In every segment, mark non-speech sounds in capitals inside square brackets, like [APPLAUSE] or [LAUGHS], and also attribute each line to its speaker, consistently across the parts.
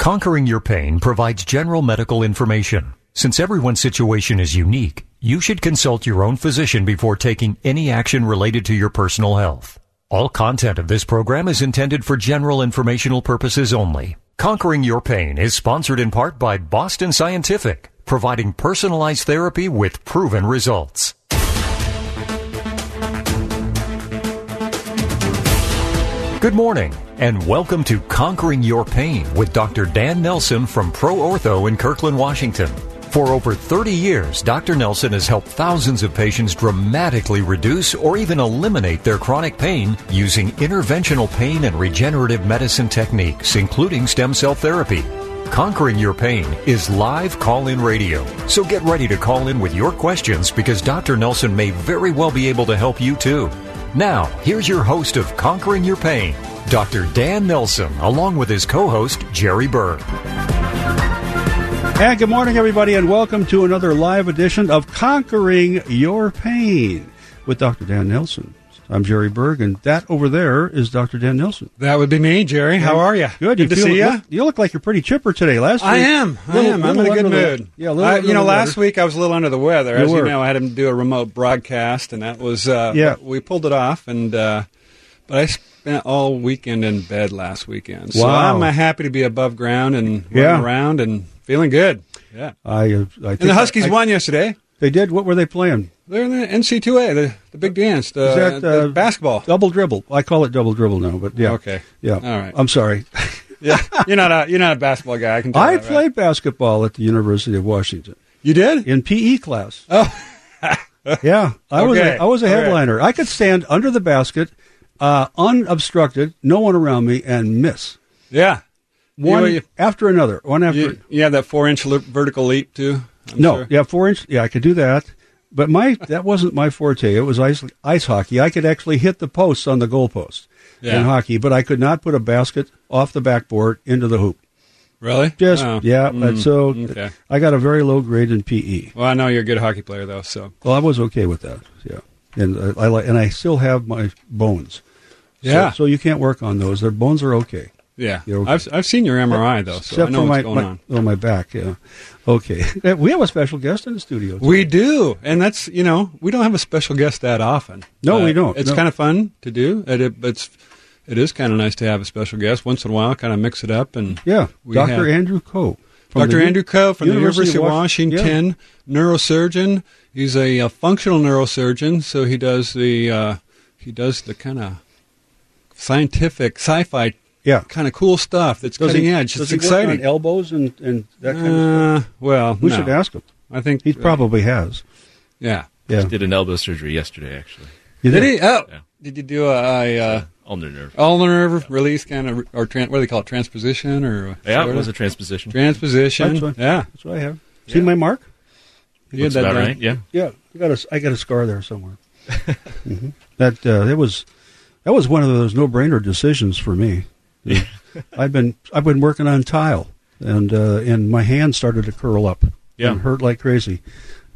Speaker 1: Conquering Your Pain provides general medical information. Since everyone's situation is unique, you should consult your own physician before taking any action related to your personal health. All content of this program is intended for general informational purposes only. Conquering Your Pain is sponsored in part by Boston Scientific, providing personalized therapy with proven results. Good morning, and welcome to Conquering Your Pain with Dr. Dan Nelson from Pro Ortho in Kirkland, Washington. For over 30 years, Dr. Nelson has helped thousands of patients dramatically reduce or even eliminate their chronic pain using interventional pain and regenerative medicine techniques, including stem cell therapy. Conquering Your Pain is live call in radio. So get ready to call in with your questions because Dr. Nelson may very well be able to help you too. Now, here's your host of Conquering Your Pain, Dr. Dan Nelson, along with his co host, Jerry Berg.
Speaker 2: And good morning, everybody, and welcome to another live edition of Conquering Your Pain with Dr. Dan Nelson. I'm Jerry Berg, and that over there is Dr. Dan Nelson.
Speaker 3: That would be me, Jerry. How are you?
Speaker 2: Good.
Speaker 3: Good
Speaker 2: you
Speaker 3: to
Speaker 2: feel-
Speaker 3: see you.
Speaker 2: Look, you look like you're pretty chipper today. Last
Speaker 3: I am. I
Speaker 2: little-
Speaker 3: am. I'm in a good
Speaker 2: under the-
Speaker 3: mood.
Speaker 2: Yeah, a little
Speaker 3: I, you know, last week I was a little under the weather.
Speaker 2: You
Speaker 3: As
Speaker 2: were.
Speaker 3: you know, I had to do a remote broadcast, and that was uh,
Speaker 2: Yeah.
Speaker 3: We pulled it off, and uh, but I spent all weekend in bed last weekend. So
Speaker 2: Wow.
Speaker 3: I'm uh, happy to be above ground and
Speaker 2: Yeah.
Speaker 3: running around and feeling good. Yeah.
Speaker 2: I, uh, I think
Speaker 3: And the Huskies
Speaker 2: I-
Speaker 3: won yesterday.
Speaker 2: They did. What were they playing?
Speaker 3: They're in the NCAA, the, the big dance, the,
Speaker 2: Is that,
Speaker 3: the
Speaker 2: uh,
Speaker 3: basketball.
Speaker 2: Double dribble. I call it double dribble now, but yeah.
Speaker 3: Okay.
Speaker 2: Yeah.
Speaker 3: All right.
Speaker 2: I'm sorry. [LAUGHS]
Speaker 3: Yeah, you're not a you're not a basketball guy. I can tell
Speaker 2: I
Speaker 3: that, right?
Speaker 2: played basketball at the University of Washington
Speaker 3: You did?
Speaker 2: in PE class.
Speaker 3: Oh. [LAUGHS]
Speaker 2: Yeah, I was
Speaker 3: Okay.
Speaker 2: a, I was a headliner. I could stand under the basket, uh, unobstructed, no one around me, and miss
Speaker 3: Yeah.
Speaker 2: one
Speaker 3: you-
Speaker 2: after another, one after.
Speaker 3: You, you have that four inch vertical leap too. I'm
Speaker 2: no,
Speaker 3: sure.
Speaker 2: yeah, four inch. Yeah, I could do that, but my that wasn't my forte. It was ice ice hockey. I could actually hit the posts on the goalpost
Speaker 3: Yeah.
Speaker 2: in hockey, but I could not put a basket off the backboard into the hoop.
Speaker 3: Really?
Speaker 2: Just
Speaker 3: Oh.
Speaker 2: yeah,
Speaker 3: Mm,
Speaker 2: so
Speaker 3: okay.
Speaker 2: I got a very low grade in PE.
Speaker 3: Well, I know you're a good hockey player though. So
Speaker 2: Well, I was okay with that. Yeah, and I like, and I still have my bones.
Speaker 3: Yeah.
Speaker 2: So, you can't work on those. Their bones are okay.
Speaker 3: yeah,
Speaker 2: okay.
Speaker 3: I've I've seen your MRI though, so I
Speaker 2: Except
Speaker 3: know
Speaker 2: for
Speaker 3: what's
Speaker 2: my,
Speaker 3: going
Speaker 2: my,
Speaker 3: on.
Speaker 2: oh, my back. Yeah. Okay. [LAUGHS] Uh, we have a special guest in the studio. today.
Speaker 3: We do, and that's you know we don't have a special guest that often.
Speaker 2: No, we don't.
Speaker 3: It's
Speaker 2: No.
Speaker 3: kind of fun to do. It, it, it's it is kind of nice to have a special guest once in a while, kind of mix it up and
Speaker 2: Yeah.
Speaker 3: we
Speaker 2: Dr.
Speaker 3: have-
Speaker 2: Andrew Ko.
Speaker 3: Dr. Andrew Ko from
Speaker 2: University
Speaker 3: the University
Speaker 2: of
Speaker 3: of
Speaker 2: Wash-
Speaker 3: Washington, neurosurgeon. He's a, uh functional neurosurgeon, so he does the uh, he does the kind of scientific sci-fi
Speaker 2: Yeah.
Speaker 3: kind of cool stuff that's
Speaker 2: Does
Speaker 3: cutting
Speaker 2: he,
Speaker 3: edge.
Speaker 2: Does
Speaker 3: It's
Speaker 2: he work
Speaker 3: exciting.
Speaker 2: on elbows and, and that kind of stuff?
Speaker 3: Uh, well,
Speaker 2: We
Speaker 3: no.
Speaker 2: should ask him.
Speaker 3: I think
Speaker 2: He
Speaker 3: uh,
Speaker 2: probably has.
Speaker 3: yeah.
Speaker 2: Yeah.
Speaker 4: Did an elbow surgery yesterday, actually.
Speaker 2: You
Speaker 3: Did he? Oh,
Speaker 4: Yeah.
Speaker 3: did you do a, a uh,
Speaker 4: Ulnar nerve.
Speaker 3: ulnar nerve release kind of or tran- what do they call it? Transposition or
Speaker 4: yeah,
Speaker 3: sort
Speaker 4: it was a transposition.
Speaker 3: transposition?
Speaker 2: That's what-
Speaker 3: yeah,
Speaker 2: That's what I have. See my mark?
Speaker 3: you
Speaker 4: Looks
Speaker 3: had that
Speaker 4: about right. Yeah.
Speaker 2: Yeah. I got a, I got a scar there somewhere. [LAUGHS] hmm That uh, that was that was one of those no brainer decisions for me. I've been I've been working on tile and uh, and my hand started to curl up.
Speaker 4: Yeah.
Speaker 2: And hurt like crazy.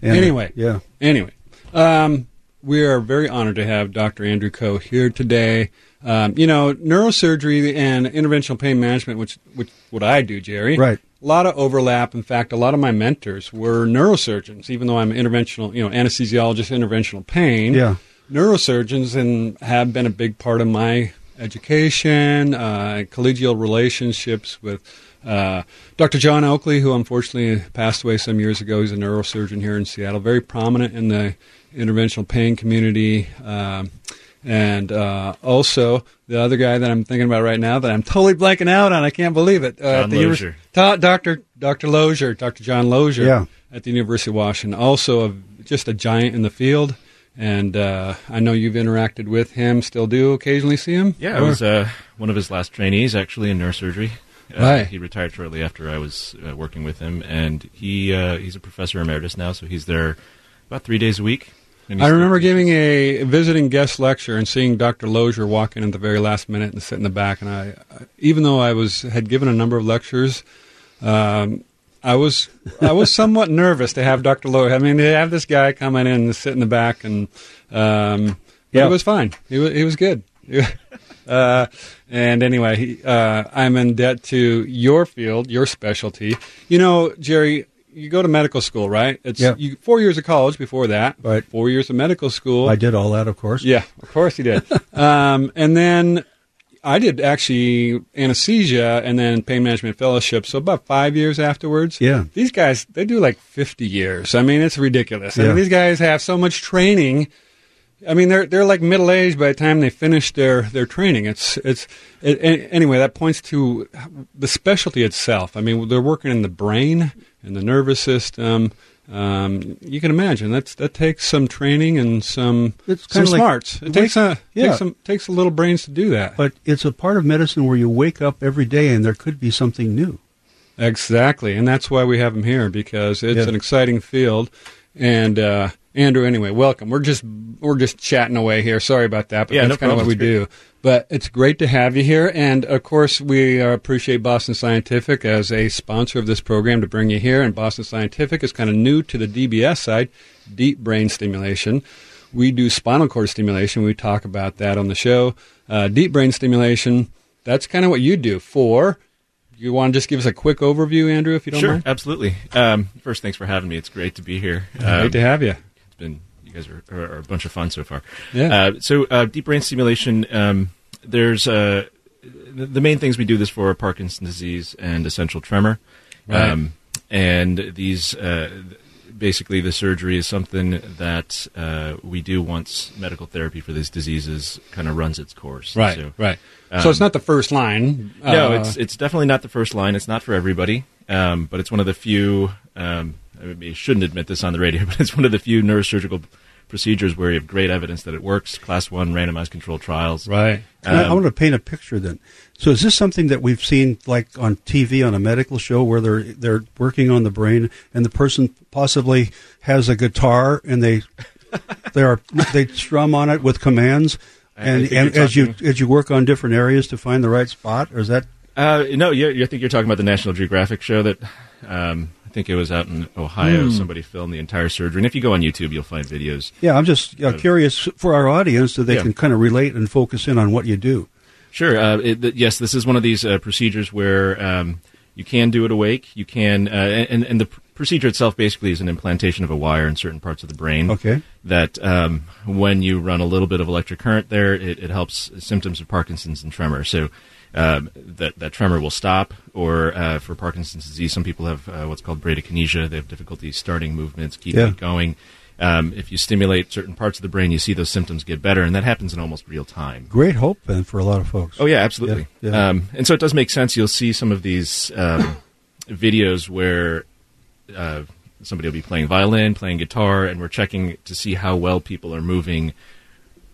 Speaker 2: And,
Speaker 3: Anyway.
Speaker 2: Yeah.
Speaker 3: Anyway, um, we are very honored to have Dr. Andrew Ko here today. Um, you know, neurosurgery and interventional pain management, which, which what I do, Jerry.
Speaker 2: Right.
Speaker 3: A lot of overlap. In fact, a lot of my mentors were neurosurgeons, even though I'm an interventional, you know, anesthesiologist, interventional pain.
Speaker 2: Yeah.
Speaker 3: Neurosurgeons and have been a big part of my education, uh, collegial relationships with uh, Dr. John Oakley, who unfortunately passed away some years ago. He's a neurosurgeon here in Seattle, very prominent in the interventional pain community. Um, and uh, also the other guy that I'm thinking about right now that I'm totally blanking out on, I can't believe it. Uh,
Speaker 4: John
Speaker 3: at the
Speaker 4: Loeser.
Speaker 3: Ta- Dr. Dr. Loeser, Dr. John Loeser
Speaker 2: Yeah.
Speaker 3: at the University of Washington, also a, just a giant in the field. And uh, I know you've interacted with him, still do occasionally see him?
Speaker 4: Yeah, I was uh, one of his last trainees, actually, in neurosurgery. Uh,
Speaker 3: Right.
Speaker 4: He retired shortly after I was uh, working with him, and he uh, he's a professor emeritus now, so he's there about three days a week.
Speaker 3: I remember giving a visiting guest lecture and seeing Dr. Loeser walk in at the very last minute and sit in the back. And I, even though I was had given a number of lectures, um, I was I was somewhat nervous to have Dr. Loeser. I mean, they have this guy coming in and sit in the back, and um,
Speaker 2: Yeah.
Speaker 3: it was fine. He was he was good. [LAUGHS] Uh, and anyway, he, uh, I'm in debt to your field, your specialty. You know, Jerry, you go to medical school, right? It's
Speaker 2: Yeah.
Speaker 3: you, four years of college before that.
Speaker 2: Right.
Speaker 3: Four years of medical school.
Speaker 2: I did all that, of course.
Speaker 3: Yeah, of course you did. [LAUGHS] um, and then I did actually anesthesia and then pain management fellowship. So about five years afterwards.
Speaker 2: Yeah.
Speaker 3: These guys, they do like 50 years. I mean, it's ridiculous. I mean, these guys have so much training. I mean, they're they're like middle aged by the time they finish their, their training. It's it's it, anyway. That points to the specialty itself. I mean, they're working in the brain and the nervous system. Um, you can imagine that's that takes some training and some
Speaker 2: It's
Speaker 3: some
Speaker 2: like
Speaker 3: smarts. It
Speaker 2: wake-
Speaker 3: takes a
Speaker 2: yeah.
Speaker 3: takes some takes a little brains to do that.
Speaker 2: But it's a part of medicine where you wake up every day and there could be something new.
Speaker 3: Exactly, and that's why we have them here because it's
Speaker 2: Yeah.
Speaker 3: an exciting field. And uh, Andrew, anyway, welcome. We're just we're just chatting away here. Sorry about that, but
Speaker 4: Yeah,
Speaker 3: that's
Speaker 4: no
Speaker 3: kind of what we do. But it's great to have you here, and of course, we uh, appreciate Boston Scientific as a sponsor of this program to bring you here. And Boston Scientific is kind of new to the DBS side, deep brain stimulation. We do spinal cord stimulation. We talk about that on the show. Uh, deep brain stimulation. That's kind of what you do for. You want to just give us a quick overview, Andrew, if you don't
Speaker 4: Sure,
Speaker 3: mind?
Speaker 4: absolutely. Um, first, thanks for having me. It's great to be here.
Speaker 3: Great
Speaker 4: Um,
Speaker 3: to have you.
Speaker 4: It's been you guys are, are, are a bunch of fun so far.
Speaker 3: Yeah.
Speaker 4: Uh, so uh, deep brain stimulation. Um, there's uh, the the main things we do this for are Parkinson's disease and essential tremor.
Speaker 3: Right.
Speaker 4: Um, and these uh, basically the surgery is something that uh, we do once medical therapy for these diseases kind of runs its course.
Speaker 3: Right,
Speaker 4: So,
Speaker 3: right. so
Speaker 4: um,
Speaker 3: it's not the first line.
Speaker 4: no,
Speaker 3: Uh,
Speaker 4: it's it's definitely not the first line. It's not for everybody, um, but it's one of the few. Um, I mean, you shouldn't admit this on the radio, [LAUGHS] but it's one of the few neurosurgical procedures where you have great evidence that it works. Class one randomized controlled trials.
Speaker 3: right.
Speaker 2: And I, I
Speaker 4: Um,
Speaker 2: want to paint a picture then. So is this something that we've seen like on TV on a medical show where they're they're working on the brain and the person possibly has a guitar and they they are they strum on it with commands
Speaker 4: I- I
Speaker 2: and, and as you as you work on different areas to find the right spot or is that
Speaker 4: Uh, no, you, you I think you're talking about the National Geographic show that um, I think it was out in Ohio.
Speaker 3: Hmm.
Speaker 4: Somebody filmed the entire surgery, and if you go on YouTube, you'll find videos.
Speaker 2: yeah I'm just uh, curious for our audience so they
Speaker 4: Yeah.
Speaker 2: can kind of relate and focus in on what you do
Speaker 4: Sure. Uh, it, th- yes, this is one of these uh, procedures where um, you can do it awake. You can, uh, and, and the pr- procedure itself basically is an implantation of a wire in certain parts of the brain.
Speaker 2: Okay.
Speaker 4: That um, when you run a little bit of electric current there, it, it helps symptoms of Parkinson's and tremor. So um, that that tremor will stop. Or uh, for Parkinson's disease, some people have uh, what's called bradykinesia. They have difficulty starting movements, keeping
Speaker 2: Yeah.
Speaker 4: it going. Um, if you stimulate certain parts of the brain, you see those symptoms get better, and that happens in almost real time.
Speaker 2: great hope then for a lot of folks
Speaker 4: Oh yeah, absolutely.
Speaker 2: Yeah, yeah.
Speaker 4: Um, and so it does make sense. You'll see some of these um, [COUGHS] videos where uh, somebody will be playing violin, playing guitar, and we're checking to see how well people are moving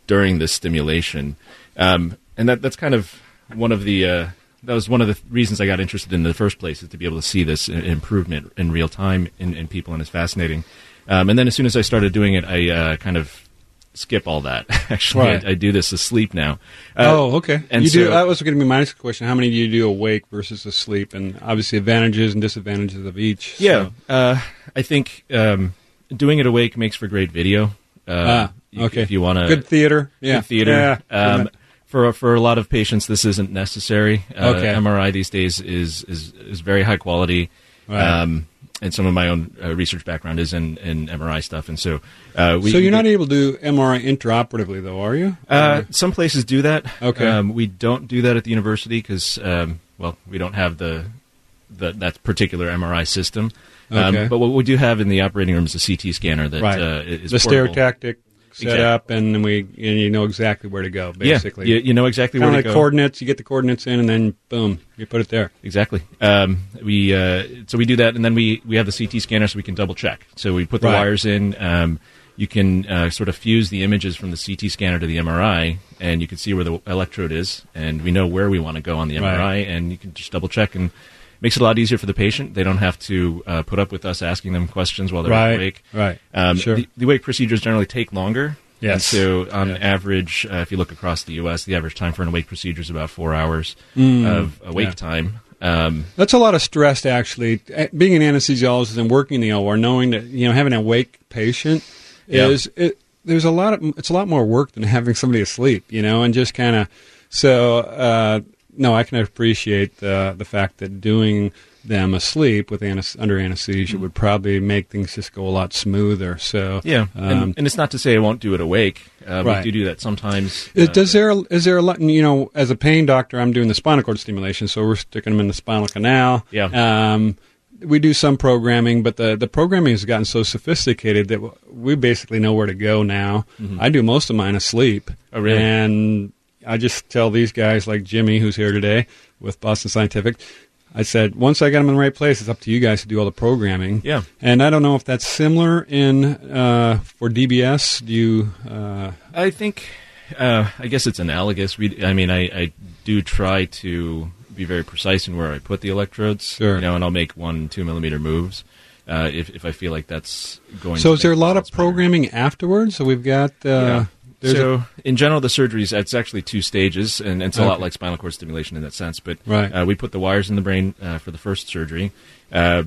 Speaker 4: during this stimulation. Um, and that that's kind of one of the uh, that was one of the reasons I got interested in the first place is to be able to see this improvement in real time in, in people, and it's fascinating. Um, and then as soon as I started doing it, I uh, kind of skip all that. [LAUGHS] Actually,
Speaker 3: Right.
Speaker 4: I, I do this asleep now. Uh,
Speaker 3: oh, okay.
Speaker 4: and
Speaker 3: you do.
Speaker 4: so-
Speaker 3: That was going to be my next question. How many do you do awake versus asleep, and obviously advantages and disadvantages of each.
Speaker 4: Yeah,
Speaker 3: so-
Speaker 4: uh, I think um, doing it awake makes for great video. Uh,
Speaker 3: Ah, okay.
Speaker 4: If you want to
Speaker 3: Good theater. Yeah.
Speaker 4: good theater.
Speaker 3: Yeah.
Speaker 4: Um, for for a lot of patients, this isn't necessary. Uh, MRI these days is is is very high quality.
Speaker 3: Right.
Speaker 4: Um, and some of my own uh, research background is in, in MRI stuff, and so uh, we.
Speaker 3: so you're not able to do MRI intraoperatively, though, are you?
Speaker 4: Uh, some places do that.
Speaker 3: Okay.
Speaker 4: Um, we don't do that at the university because, um, well, we don't have the, the that particular MRI system. Um,
Speaker 3: Okay.
Speaker 4: But what we do have in the operating room is a CT scanner that
Speaker 3: right.
Speaker 4: uh, is
Speaker 3: the
Speaker 4: portable.
Speaker 3: stereotactic set
Speaker 4: Exactly.
Speaker 3: up, and then we and you know exactly where to go. Basically,
Speaker 4: Yeah, you, you know exactly
Speaker 3: kind
Speaker 4: where
Speaker 3: of
Speaker 4: to
Speaker 3: like
Speaker 4: go.
Speaker 3: coordinates. You get the coordinates in, and then boom, you put it there.
Speaker 4: Exactly. Um, we uh, so we do that, and then we we have the CT scanner so we can double check. So we put the
Speaker 3: Right.
Speaker 4: wires in. Um, you can uh, sort of fuse the images from the CT scanner to the MRI, and you can see where the electrode is, and we know where we want to go on the MRI,
Speaker 3: Right.
Speaker 4: and you can just double check and. Makes it a lot easier for the patient. They don't have to uh, put up with us asking them questions while they're
Speaker 3: Right.
Speaker 4: awake.
Speaker 3: Right.
Speaker 4: Um,
Speaker 3: Sure.
Speaker 4: the, the awake procedures generally take longer.
Speaker 3: Yes.
Speaker 4: And so, on
Speaker 3: Yeah.
Speaker 4: average, uh, if you look across the U.S., the average time for an awake procedure is about four hours
Speaker 3: Mm.
Speaker 4: of awake
Speaker 3: Yeah.
Speaker 4: time. Um,
Speaker 3: That's a lot of stress, actually. Being an anesthesiologist and working in the OR, knowing that you know having an awake patient
Speaker 4: Yeah.
Speaker 3: is it. There's a lot of it's a lot more work than having somebody asleep, you know, and just kind of So uh, no, I can appreciate the the fact that doing them asleep with anes- under anesthesia would probably make things just go a lot smoother. So
Speaker 4: Yeah,
Speaker 3: um,
Speaker 4: and, and it's not to say I won't do it awake. Uh,
Speaker 3: Right.
Speaker 4: We do do that sometimes.
Speaker 3: Is,
Speaker 4: uh,
Speaker 3: does there is there a lot? You know, as a pain doctor, I'm doing the spinal cord stimulation, so we're sticking them in the spinal canal.
Speaker 4: Yeah.
Speaker 3: Um, we do some programming, but the the programming has gotten so sophisticated that we basically know where to go now. I do most of mine asleep.
Speaker 4: Mm-hmm. Oh, really?
Speaker 3: And I just tell these guys like Jimmy, who's here today with Boston Scientific. I said, once I got them in the right place, it's up to you guys to do all the programming.
Speaker 4: Yeah.
Speaker 3: And I don't know if that's similar in uh, for DBS. Do you? Uh,
Speaker 4: I think, uh, I guess it's analogous. We, I mean, I, I do try to be very precise in where I put the electrodes.
Speaker 3: Sure.
Speaker 4: You know, and I'll make one, two millimeter moves uh, if if I feel like that's going.
Speaker 3: So is there a lot of
Speaker 4: results better.
Speaker 3: programming afterwards? So we've got uh,
Speaker 4: Yeah.
Speaker 3: There's
Speaker 4: So, in general, the surgeries, it's actually two stages, and it's a lot like spinal cord stimulation in that sense. But
Speaker 3: Right.
Speaker 4: uh, we put the wires in the brain uh, for the first surgery, uh,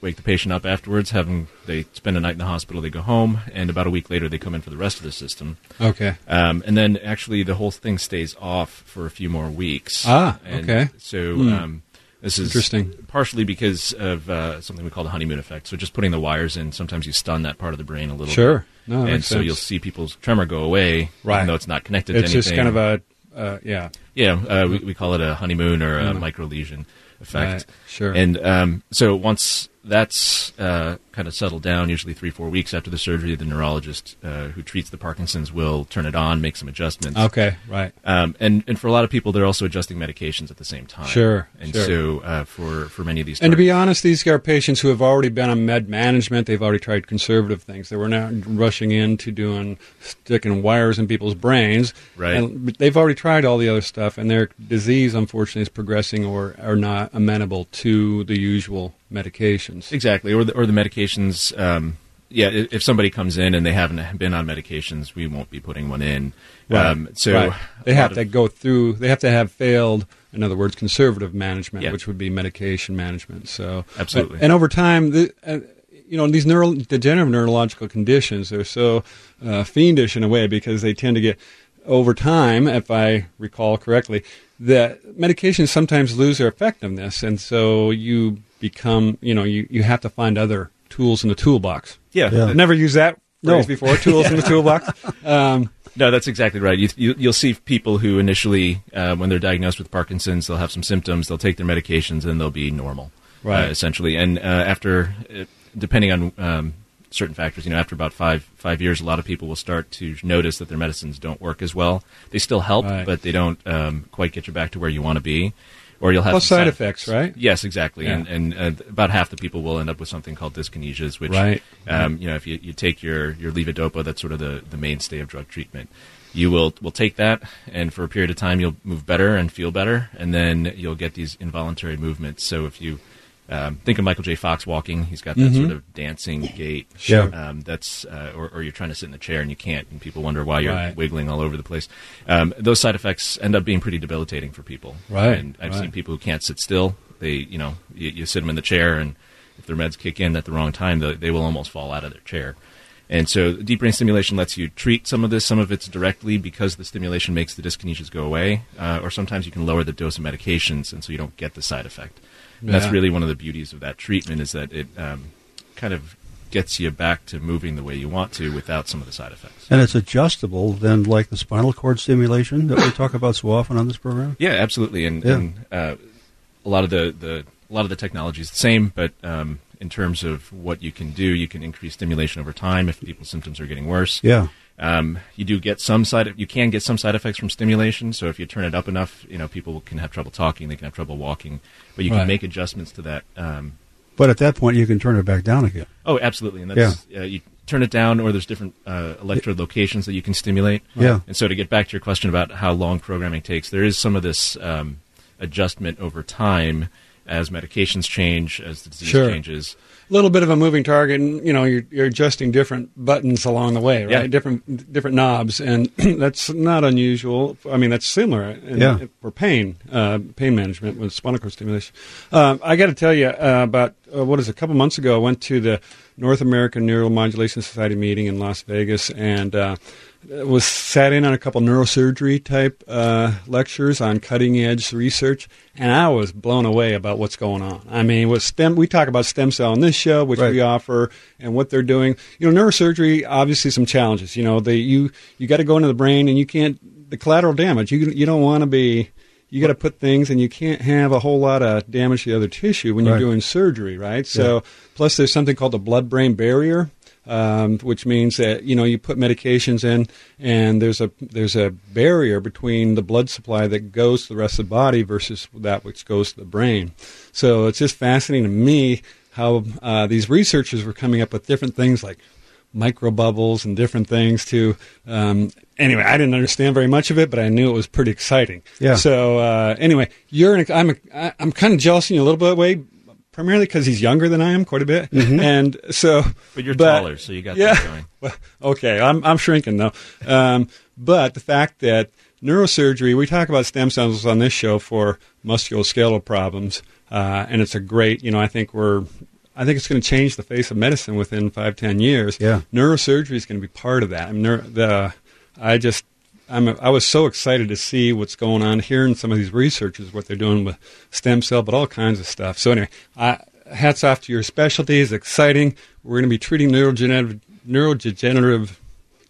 Speaker 4: wake the patient up afterwards, have them, they spend a night in the hospital, they go home, and about a week later, they come in for the rest of the system.
Speaker 3: okay.
Speaker 4: Um, and then actually, the whole thing stays off for a few more weeks.
Speaker 3: Ah,
Speaker 4: And
Speaker 3: okay.
Speaker 4: So
Speaker 3: Hmm.
Speaker 4: um, this is
Speaker 3: Interesting.
Speaker 4: partially because of uh, something we call the honeymoon effect. So just putting the wires in, sometimes you stun that part of the brain a little bit.
Speaker 3: Sure. No,
Speaker 4: and
Speaker 3: makes
Speaker 4: so
Speaker 3: sense.
Speaker 4: you'll see people's tremor go away,
Speaker 3: Right.
Speaker 4: even though it's not connected
Speaker 3: It's
Speaker 4: to anything.
Speaker 3: just kind of a uh, yeah.
Speaker 4: yeah. Uh, we, we call it a honeymoon or a
Speaker 3: Mm.
Speaker 4: micro lesion effect.
Speaker 3: Right, sure.
Speaker 4: And um, so once that's uh, kind of settle down, usually three four weeks after the surgery, the neurologist uh, who treats the Parkinson's will turn it on, make some adjustments.
Speaker 3: Okay. Right.
Speaker 4: Um, and and for a lot of people, they're also adjusting medications at the same time.
Speaker 3: Sure,
Speaker 4: And
Speaker 3: sure.
Speaker 4: so uh, for for many of these,
Speaker 3: And to be honest, these are patients who have already been on med management. They've already tried conservative things. They were not rushing into doing sticking wires in people's brains.
Speaker 4: Right.
Speaker 3: And they've already tried all the other stuff, and their disease, unfortunately, is progressing or are not amenable to the usual medications.
Speaker 4: exactly, or the, or the medications. Um, yeah, if somebody comes in and they haven't been on medications, we won't be putting one in. Um, so
Speaker 3: Right. they have
Speaker 4: lot
Speaker 3: to go through. They have to have failed. In other words, conservative management,
Speaker 4: Yeah.
Speaker 3: which would be medication management. So
Speaker 4: Absolutely.
Speaker 3: and over time, the, uh, you know, these neuro, degenerative neurological conditions they're so uh, fiendish in a way because they tend to get over time, if I recall correctly, that medications sometimes lose their effectiveness, and so you become, you know, you, you have to find other tools in the toolbox.
Speaker 4: yeah,
Speaker 2: Yeah.
Speaker 3: I've never used that
Speaker 2: No.
Speaker 3: before. Tools in the [LAUGHS] toolbox. Um,
Speaker 4: No, that's exactly right. You, you, you'll see people who initially, uh, when they're diagnosed with Parkinson's, they'll have some symptoms, they'll take their medications, and they'll be normal,
Speaker 3: Right.
Speaker 4: uh, essentially. And uh, after, uh, depending on um, certain factors, you know, after about five five years, a lot of people will start to notice that their medicines don't work as well. They still help,
Speaker 3: Right.
Speaker 4: but they don't um, quite get you back to where you want to be. Or you'll have
Speaker 3: Plus side effects, right?
Speaker 4: Yes, exactly.
Speaker 3: Yeah.
Speaker 4: And, and uh, about half the people will end up with something called dyskinesias, which,
Speaker 3: Right.
Speaker 4: um, you know, if you, you take your, your levodopa, that's sort of the, the mainstay of drug treatment. You will will take that, and for a period of time, you'll move better and feel better, and then you'll get these involuntary movements. So if you um, think of Michael J. Fox walking, he's got that
Speaker 3: Mhm.
Speaker 4: sort of dancing gait.
Speaker 3: Sure.
Speaker 4: Um, that's uh, or, or you're trying to sit in the chair and you can't, and people wonder why you're
Speaker 3: Right.
Speaker 4: wiggling all over the place. Um, those side effects end up being pretty debilitating for people.
Speaker 3: Right,
Speaker 4: And I've
Speaker 3: right.
Speaker 4: seen people who can't sit still. They, you know, you, you sit them in the chair, and if their meds kick in at the wrong time, they, they will almost fall out of their chair. And so, deep brain stimulation lets you treat some of this. Some of it's directly because the stimulation makes the dyskinesias go away, uh, or sometimes you can lower the dose of medications, and so you don't get the side effect. And That's really one of the beauties of that treatment is that it um, kind of gets you back to moving the way you want to without some of the side effects.
Speaker 2: And it's adjustable, then, like the spinal cord stimulation that we talk about so often on this program. [LAUGHS]
Speaker 4: Yeah, absolutely. And,
Speaker 2: Yeah.
Speaker 4: and uh, a lot of the, the a lot of the technology is the same, but um, in terms of what you can do, you can increase stimulation over time if people's symptoms are getting worse.
Speaker 2: Yeah.
Speaker 4: Um, you do get some side. You can get some side effects from stimulation. So if you turn it up enough, you know people can have trouble talking. They can have trouble walking, but you can
Speaker 3: Right.
Speaker 4: make adjustments to that. Um,
Speaker 2: But at that point, you can turn it back down again.
Speaker 4: oh, absolutely. And that's uh, you turn it down, or there's different uh, electrode locations that you can stimulate.
Speaker 2: Yeah.
Speaker 4: And so to get back to your question about how long programming takes, there is some of this um, adjustment over time as medications change, as the disease
Speaker 3: Sure.
Speaker 4: changes.
Speaker 3: A little bit of a moving target, and you know you're, you're adjusting different buttons along the way, right?
Speaker 4: Yeah.
Speaker 3: Different different knobs, and [CLEARS THROAT] that's not unusual. I mean, that's similar in,
Speaker 2: Yeah.
Speaker 3: for pain uh, pain management with spinal cord stimulation. Um, I got to tell you uh, about uh, what is it, a couple months ago, I went to the North American Neuromodulation Society meeting in Las Vegas and uh, was sat in on a couple neurosurgery type uh, lectures on cutting edge research, and I was blown away about what's going on. I mean, with stem, we talk about stem cell on this show, which
Speaker 2: Right.
Speaker 3: we offer, and what they're doing. You know, neurosurgery obviously some challenges. You know, they you you got to go into the brain, and you can't the collateral damage. You you don't want to be. You got to put things, and you can't have a whole lot of damage to the other tissue when you're
Speaker 2: Right.
Speaker 3: doing surgery, right? So, plus there's something called the blood-brain barrier, um, which means that you know you put medications in, and there's a there's a barrier between the blood supply that goes to the rest of the body versus that which goes to the brain. So it's just fascinating to me how uh, these researchers were coming up with different things like microbubbles and different things to um, anyway i didn't understand very much of it but i knew it was pretty exciting
Speaker 2: Yeah.
Speaker 3: so uh, anyway you're an, i'm a, i'm kind of jealous in you a little bit way primarily because he's younger than i am quite a bit and so
Speaker 4: But you're taller, so you got
Speaker 3: yeah
Speaker 4: that going. [LAUGHS]
Speaker 3: well, okay i'm, I'm shrinking though um, but the fact that neurosurgery we talk about stem cells on this show for musculoskeletal problems uh, and it's a great you know i think we're I think it's going to change the face of medicine within five, ten years.
Speaker 2: Yeah.
Speaker 3: neurosurgery is going to be part of that. I mean, neuro, the I just I'm I was so excited to see what's going on, hearing some of these researchers what they're doing with stem cell, but all kinds of stuff. So anyway, I, hats off to your specialty. It's exciting. We're going to be treating neurodegenerative neurodegenerative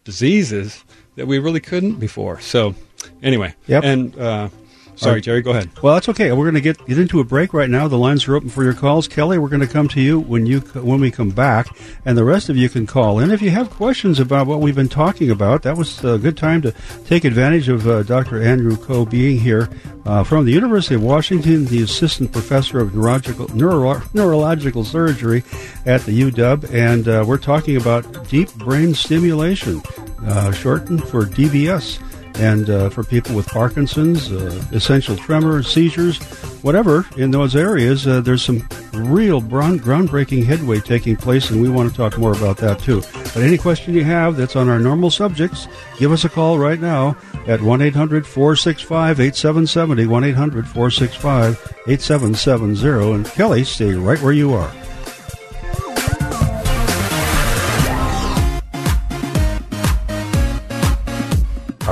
Speaker 3: diseases that we really couldn't before. So anyway,
Speaker 2: Yep.
Speaker 3: and uh, sorry. Jerry, go ahead.
Speaker 2: Well, that's okay. We're going to get get into a break right now. The lines are open for your calls. Kelly, we're going to come to you when you when we come back, and the rest of you can call in if you have questions about what we've been talking about. That was a good time to take advantage of uh, Dr. Andrew Ko being here uh, from the University of Washington, the assistant professor of neurological neuro, neurological surgery at the UW, and uh, we're talking about deep brain stimulation, uh, shortened for DBS and uh, for people with Parkinson's, uh, essential tremor, seizures, whatever in those areas, uh, there's some real ground- groundbreaking headway taking place, and we want to talk more about that too. But any question you have that's on our normal subjects, give us a call right now at 1 800 465 8770. 1 800 465 8770. And Kelly, stay right where you are.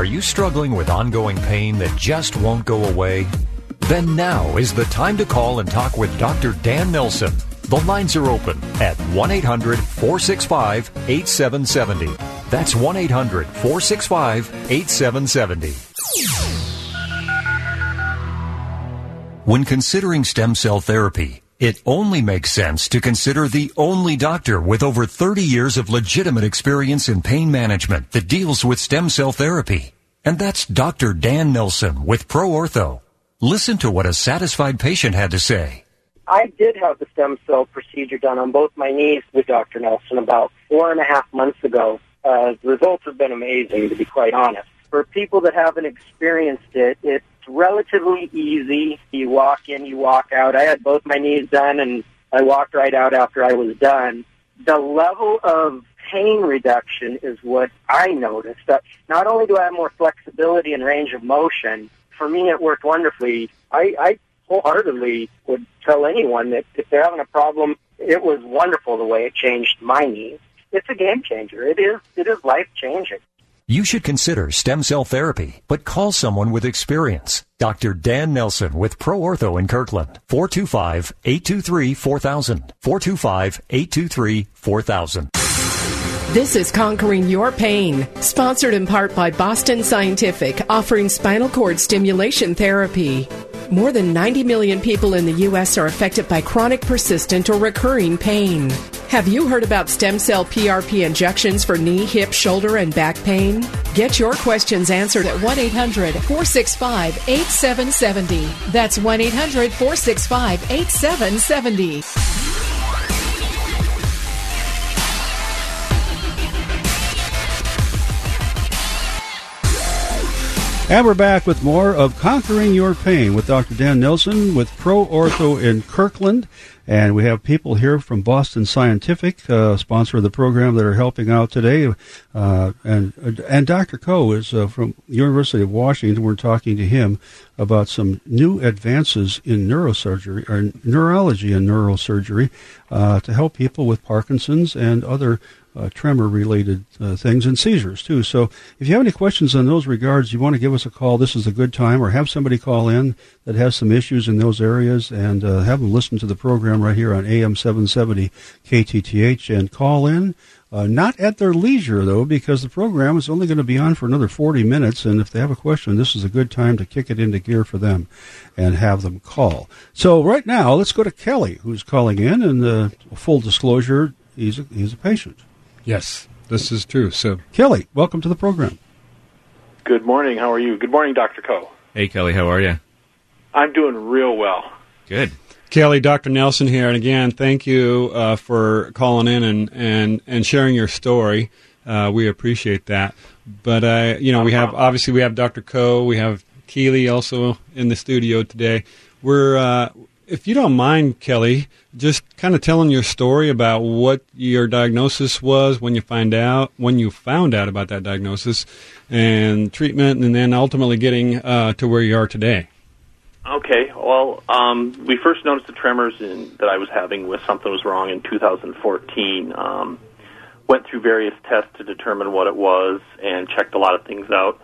Speaker 1: Are you struggling with ongoing pain that just won't go away? Then now is the time to call and talk with Dr. Dan Nelson. The lines are open at 1 800 465 8770. That's 1 800 465 8770. When considering stem cell therapy, it only makes sense to consider the only doctor with over 30 years of legitimate experience in pain management that deals with stem cell therapy. And that's Dr. Dan Nelson with ProOrtho. Listen to what a satisfied patient had to say.
Speaker 5: I did have the stem cell procedure done on both my knees with Dr. Nelson about four and a half months ago. Uh, the results have been amazing, to be quite honest. For people that haven't experienced it, it's relatively easy. You walk in, you walk out. I had both my knees done, and I walked right out after I was done. The level of pain reduction is what I noticed. That not only do I have more flexibility and range of motion, for me it worked wonderfully. I, I wholeheartedly would tell anyone that if they're having a problem, it was wonderful the way it changed my knees. It's a game changer. It is. It is life changing.
Speaker 1: You should consider stem cell therapy, but call someone with experience. Dr. Dan Nelson with ProOrtho in Kirkland. 425-823-4000. 425-823-4000.
Speaker 6: This is Conquering Your Pain, sponsored in part by Boston Scientific, offering spinal cord stimulation therapy. More than 90 million people in the U.S. are affected by chronic, persistent, or recurring pain. Have you heard about stem cell PRP injections for knee, hip, shoulder, and back pain? Get your questions answered at 1 800 465 8770. That's 1 800 465 8770.
Speaker 2: And we're back with more of Conquering Your Pain with Dr. Dan Nelson with Pro Ortho in Kirkland. And we have people here from Boston Scientific, uh, sponsor of the program, that are helping out today. Uh, and and Dr. Ko is uh, from University of Washington. We're talking to him about some new advances in neurosurgery or neurology and neurosurgery uh, to help people with Parkinson's and other uh, tremor related uh, things and seizures too. So if you have any questions in those regards, you want to give us a call. This is a good time, or have somebody call in that has some issues in those areas, and uh, have them listen to the program right here on AM 770 KTTH and call in. Uh, not at their leisure, though, because the program is only going to be on for another 40 minutes. And if they have a question, this is a good time to kick it into gear for them and have them call. So, right now, let's go to Kelly, who's calling in. And uh, full disclosure, he's a, he's a patient.
Speaker 3: Yes, this is true. So,
Speaker 2: Kelly, welcome to the program.
Speaker 7: Good morning. How are you? Good morning, Dr. Ko.
Speaker 4: Hey, Kelly, how are you?
Speaker 7: I'm doing real well.
Speaker 4: Good.
Speaker 3: Kelly, Dr. Nelson here, and again, thank you uh, for calling in and, and, and sharing your story. Uh, we appreciate that. But uh, you know, we have obviously we have Dr. Ko, we have Keeley also in the studio today. We're uh, if you don't mind, Kelly, just kind of telling your story about what your diagnosis was when you find out when you found out about that diagnosis and treatment, and then ultimately getting uh, to where you are today.
Speaker 7: Okay. Well, um, we first noticed the tremors in, that I was having with something was wrong in 2014. Um, went through various tests to determine what it was and checked a lot of things out.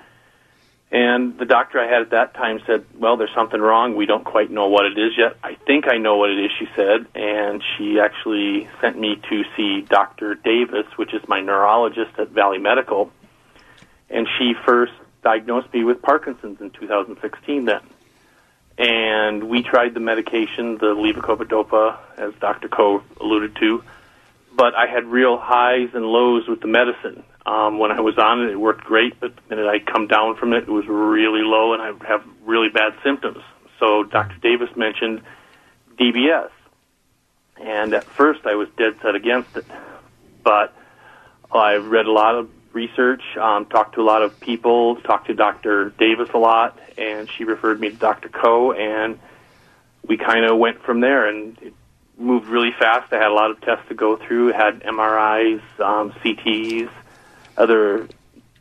Speaker 7: And the doctor I had at that time said, Well, there's something wrong. We don't quite know what it is yet. I think I know what it is, she said. And she actually sent me to see Dr. Davis, which is my neurologist at Valley Medical. And she first diagnosed me with Parkinson's in 2016 then. And we tried the medication, the levodopa, as Dr. Ko alluded to. But I had real highs and lows with the medicine. Um, when I was on it, it worked great, but the minute I come down from it, it was really low, and I have really bad symptoms. So Dr. Davis mentioned DBS, and at first I was dead set against it, but I read a lot of research, um, talked to a lot of people, talked to Dr. Davis a lot, and she referred me to Dr. Ko, and we kind of went from there, and it moved really fast. I had a lot of tests to go through, had MRIs, um, CTs other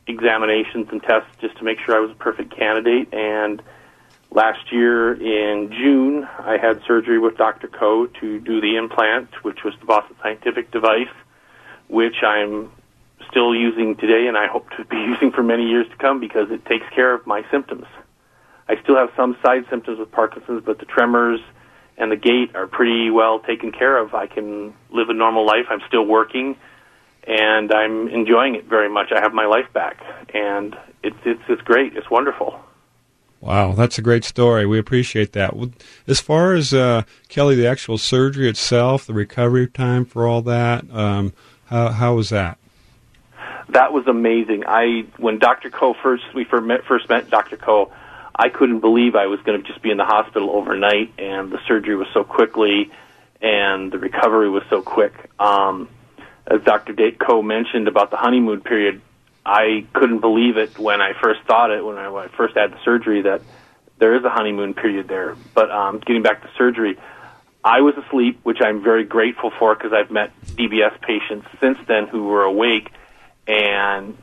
Speaker 7: examinations and tests just to make sure I was a perfect candidate. And last year in June, I had surgery with Dr. Ko to do the implant, which was the Boston Scientific device, which I'm still using today and I hope to be [LAUGHS] using for many years to come because it takes care of my symptoms. I still have some side symptoms with Parkinson's, but the tremors and the gait are pretty well taken care of. I can live a normal life. I'm still working and I'm enjoying it very much. I have my life back, and it's it's it's great. It's wonderful.
Speaker 3: Wow, that's a great story. We appreciate that. As far as uh, Kelly, the actual surgery itself, the recovery time for all that, um, how how was that?
Speaker 7: That was amazing. I when Dr. Ko first we first met, first met Dr. Ko, I couldn't believe I was going to just be in the hospital overnight, and the surgery was so quickly, and the recovery was so quick. Um, as Dr. Date mentioned about the honeymoon period, I couldn't believe it when I first thought it, when I, when I first had the surgery, that there is a honeymoon period there. But um, getting back to surgery, I was asleep, which I'm very grateful for because I've met DBS patients since then who were awake, and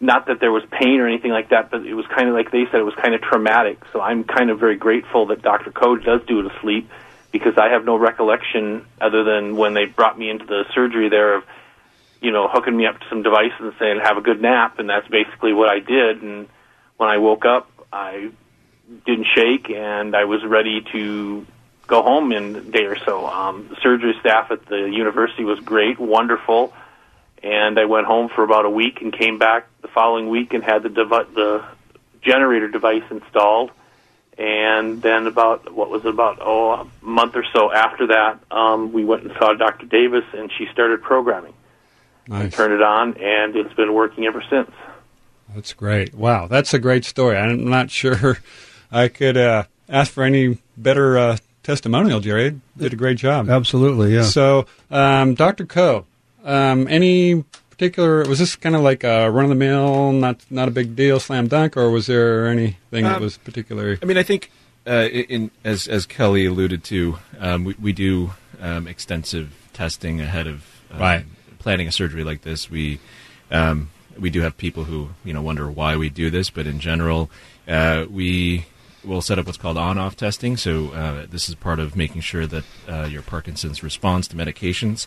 Speaker 7: not that there was pain or anything like that, but it was kind of like they said, it was kind of traumatic. So I'm kind of very grateful that Dr. Ko does do it asleep because I have no recollection other than when they brought me into the surgery there of you know, hooking me up to some device and saying, have a good nap. And that's basically what I did. And when I woke up, I didn't shake and I was ready to go home in a day or so. Um, surgery staff at the university was great, wonderful. And I went home for about a week and came back the following week and had the dev- the generator device installed. And then about what was it about oh a month or so after that, um, we went and saw Dr. Davis, and she started programming.
Speaker 3: Nice.
Speaker 7: Turn it on, and it's been working ever since.
Speaker 3: That's great. Wow, that's a great story. I'm not [LAUGHS] sure I could uh, ask for any better uh, testimonial, Jerry. Did a great job.
Speaker 2: Absolutely, yeah.
Speaker 3: So, um, Dr. Ko, um, any particular? Was this kind of like a run of the mill, not not a big deal, slam dunk, or was there anything that
Speaker 4: Um,
Speaker 3: was particularly?
Speaker 4: I mean, I think, uh, in as as Kelly alluded to, um, we, we do um, extensive testing ahead of um,
Speaker 3: Right.
Speaker 4: Planning a surgery like this. We um, we do have people who you know wonder why we do this, but in general, uh, we will set up what's called on-off testing. So uh, this is part of making sure that uh, your Parkinson's responds to medications.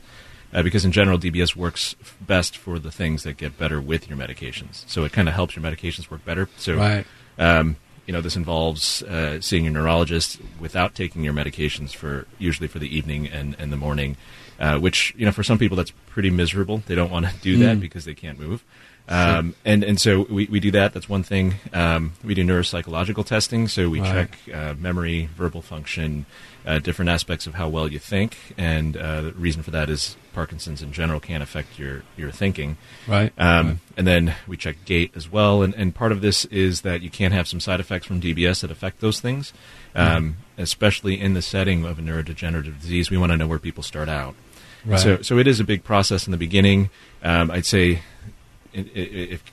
Speaker 4: Uh, because in general, DBS works f- best for the things that get better with your medications. So it kind of helps your medications work better. So
Speaker 3: Right.
Speaker 4: um, you know, this involves uh, seeing your neurologist without taking your medications for usually for the evening and, and the morning, uh, which you know for some people that's pretty miserable. They don't want to do that because they can't move. Um, and and so we, we do that. That's one thing. Um, we do neuropsychological testing, so we
Speaker 3: Right.
Speaker 4: check uh, memory, verbal function, uh, different aspects of how well you think. And uh, the reason for that is Parkinson's in general can't affect your your thinking.
Speaker 3: Right.
Speaker 4: Um,
Speaker 3: Right.
Speaker 4: And then we check gait as well. And, and part of this is that you can have some side effects from DBS that affect those things, um, especially in the setting of a neurodegenerative disease. We want to know where people start out.
Speaker 3: Right.
Speaker 4: So, so it is a big process in the beginning. Um, I'd say, if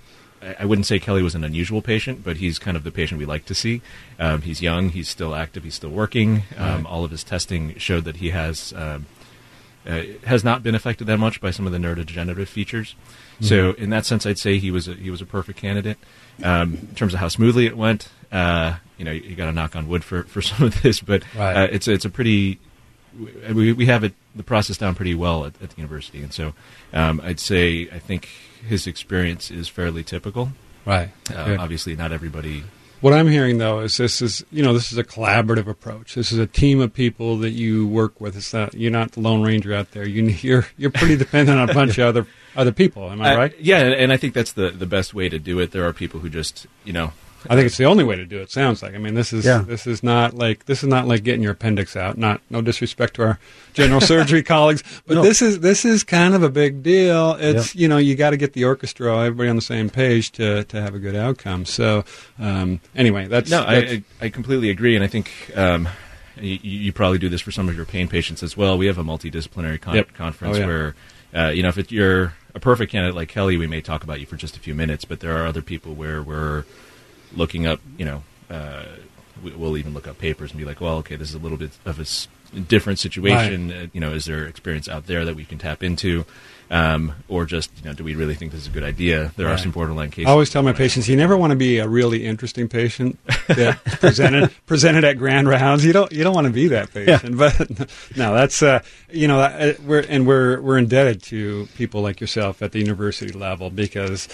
Speaker 4: I wouldn't say Kelly was an unusual patient, but he's kind of the patient we like to see. Um, he's young, he's still active, he's still working. Um,
Speaker 3: Right.
Speaker 4: All of his testing showed that he has um, uh, has not been affected that much by some of the neurodegenerative features. So in that sense, I'd say he was a, he was a perfect candidate. Um, in terms of how smoothly it went, uh, you know, you got to knock on wood for, for [LAUGHS] some of this, but
Speaker 3: Right.
Speaker 4: uh, it's it's a pretty we, we have it the process down pretty well at, at the university, and so um, I'd say I think his experience is fairly typical.
Speaker 3: right.
Speaker 4: Uh, obviously, not everybody.
Speaker 3: What I'm hearing though is this is you know this is a collaborative approach. This is a team of people that you work with. It's not you're not the lone ranger out there. You [LAUGHS] you're you're pretty dependent on a bunch of other other people. Am I
Speaker 4: Uh,
Speaker 3: right?
Speaker 4: Yeah, and and I think that's the the best way to do it. There are people who just you know
Speaker 3: I think it's the only way to do it. Sounds like. I mean, this is
Speaker 2: Yeah.
Speaker 3: this is not like this is not like getting your appendix out. Not no disrespect to our general [LAUGHS] surgery colleagues, but
Speaker 2: No.
Speaker 3: this is this is kind of a big deal. It's you know you got to get the orchestra, everybody on the same page to to have a good outcome. So um, anyway, that's
Speaker 4: No,
Speaker 3: that's-
Speaker 4: I, I I completely agree, and I think um, you, you probably do this for some of your pain patients as well. We have a multidisciplinary con-
Speaker 3: Yep.
Speaker 4: conference
Speaker 3: Oh, yeah.
Speaker 4: where, uh, you know, if it, you're a perfect candidate like Kelly, we may talk about you for just a few minutes, but there are other people where we're looking up, you know, uh, we, we'll even look up papers and be like, well, okay, this is a little bit of a different situation. Uh, you know, is there experience out there that we can tap into? Um, or just, you know, do we really think this is a good idea? There are some borderline cases.
Speaker 3: I always tell my patients, you never want to be a really interesting patient [LAUGHS] that presented presented at grand rounds. You don't you don't want to be that patient. But no, that's uh, you know uh, we're and we're we're indebted to people like yourself at the university level because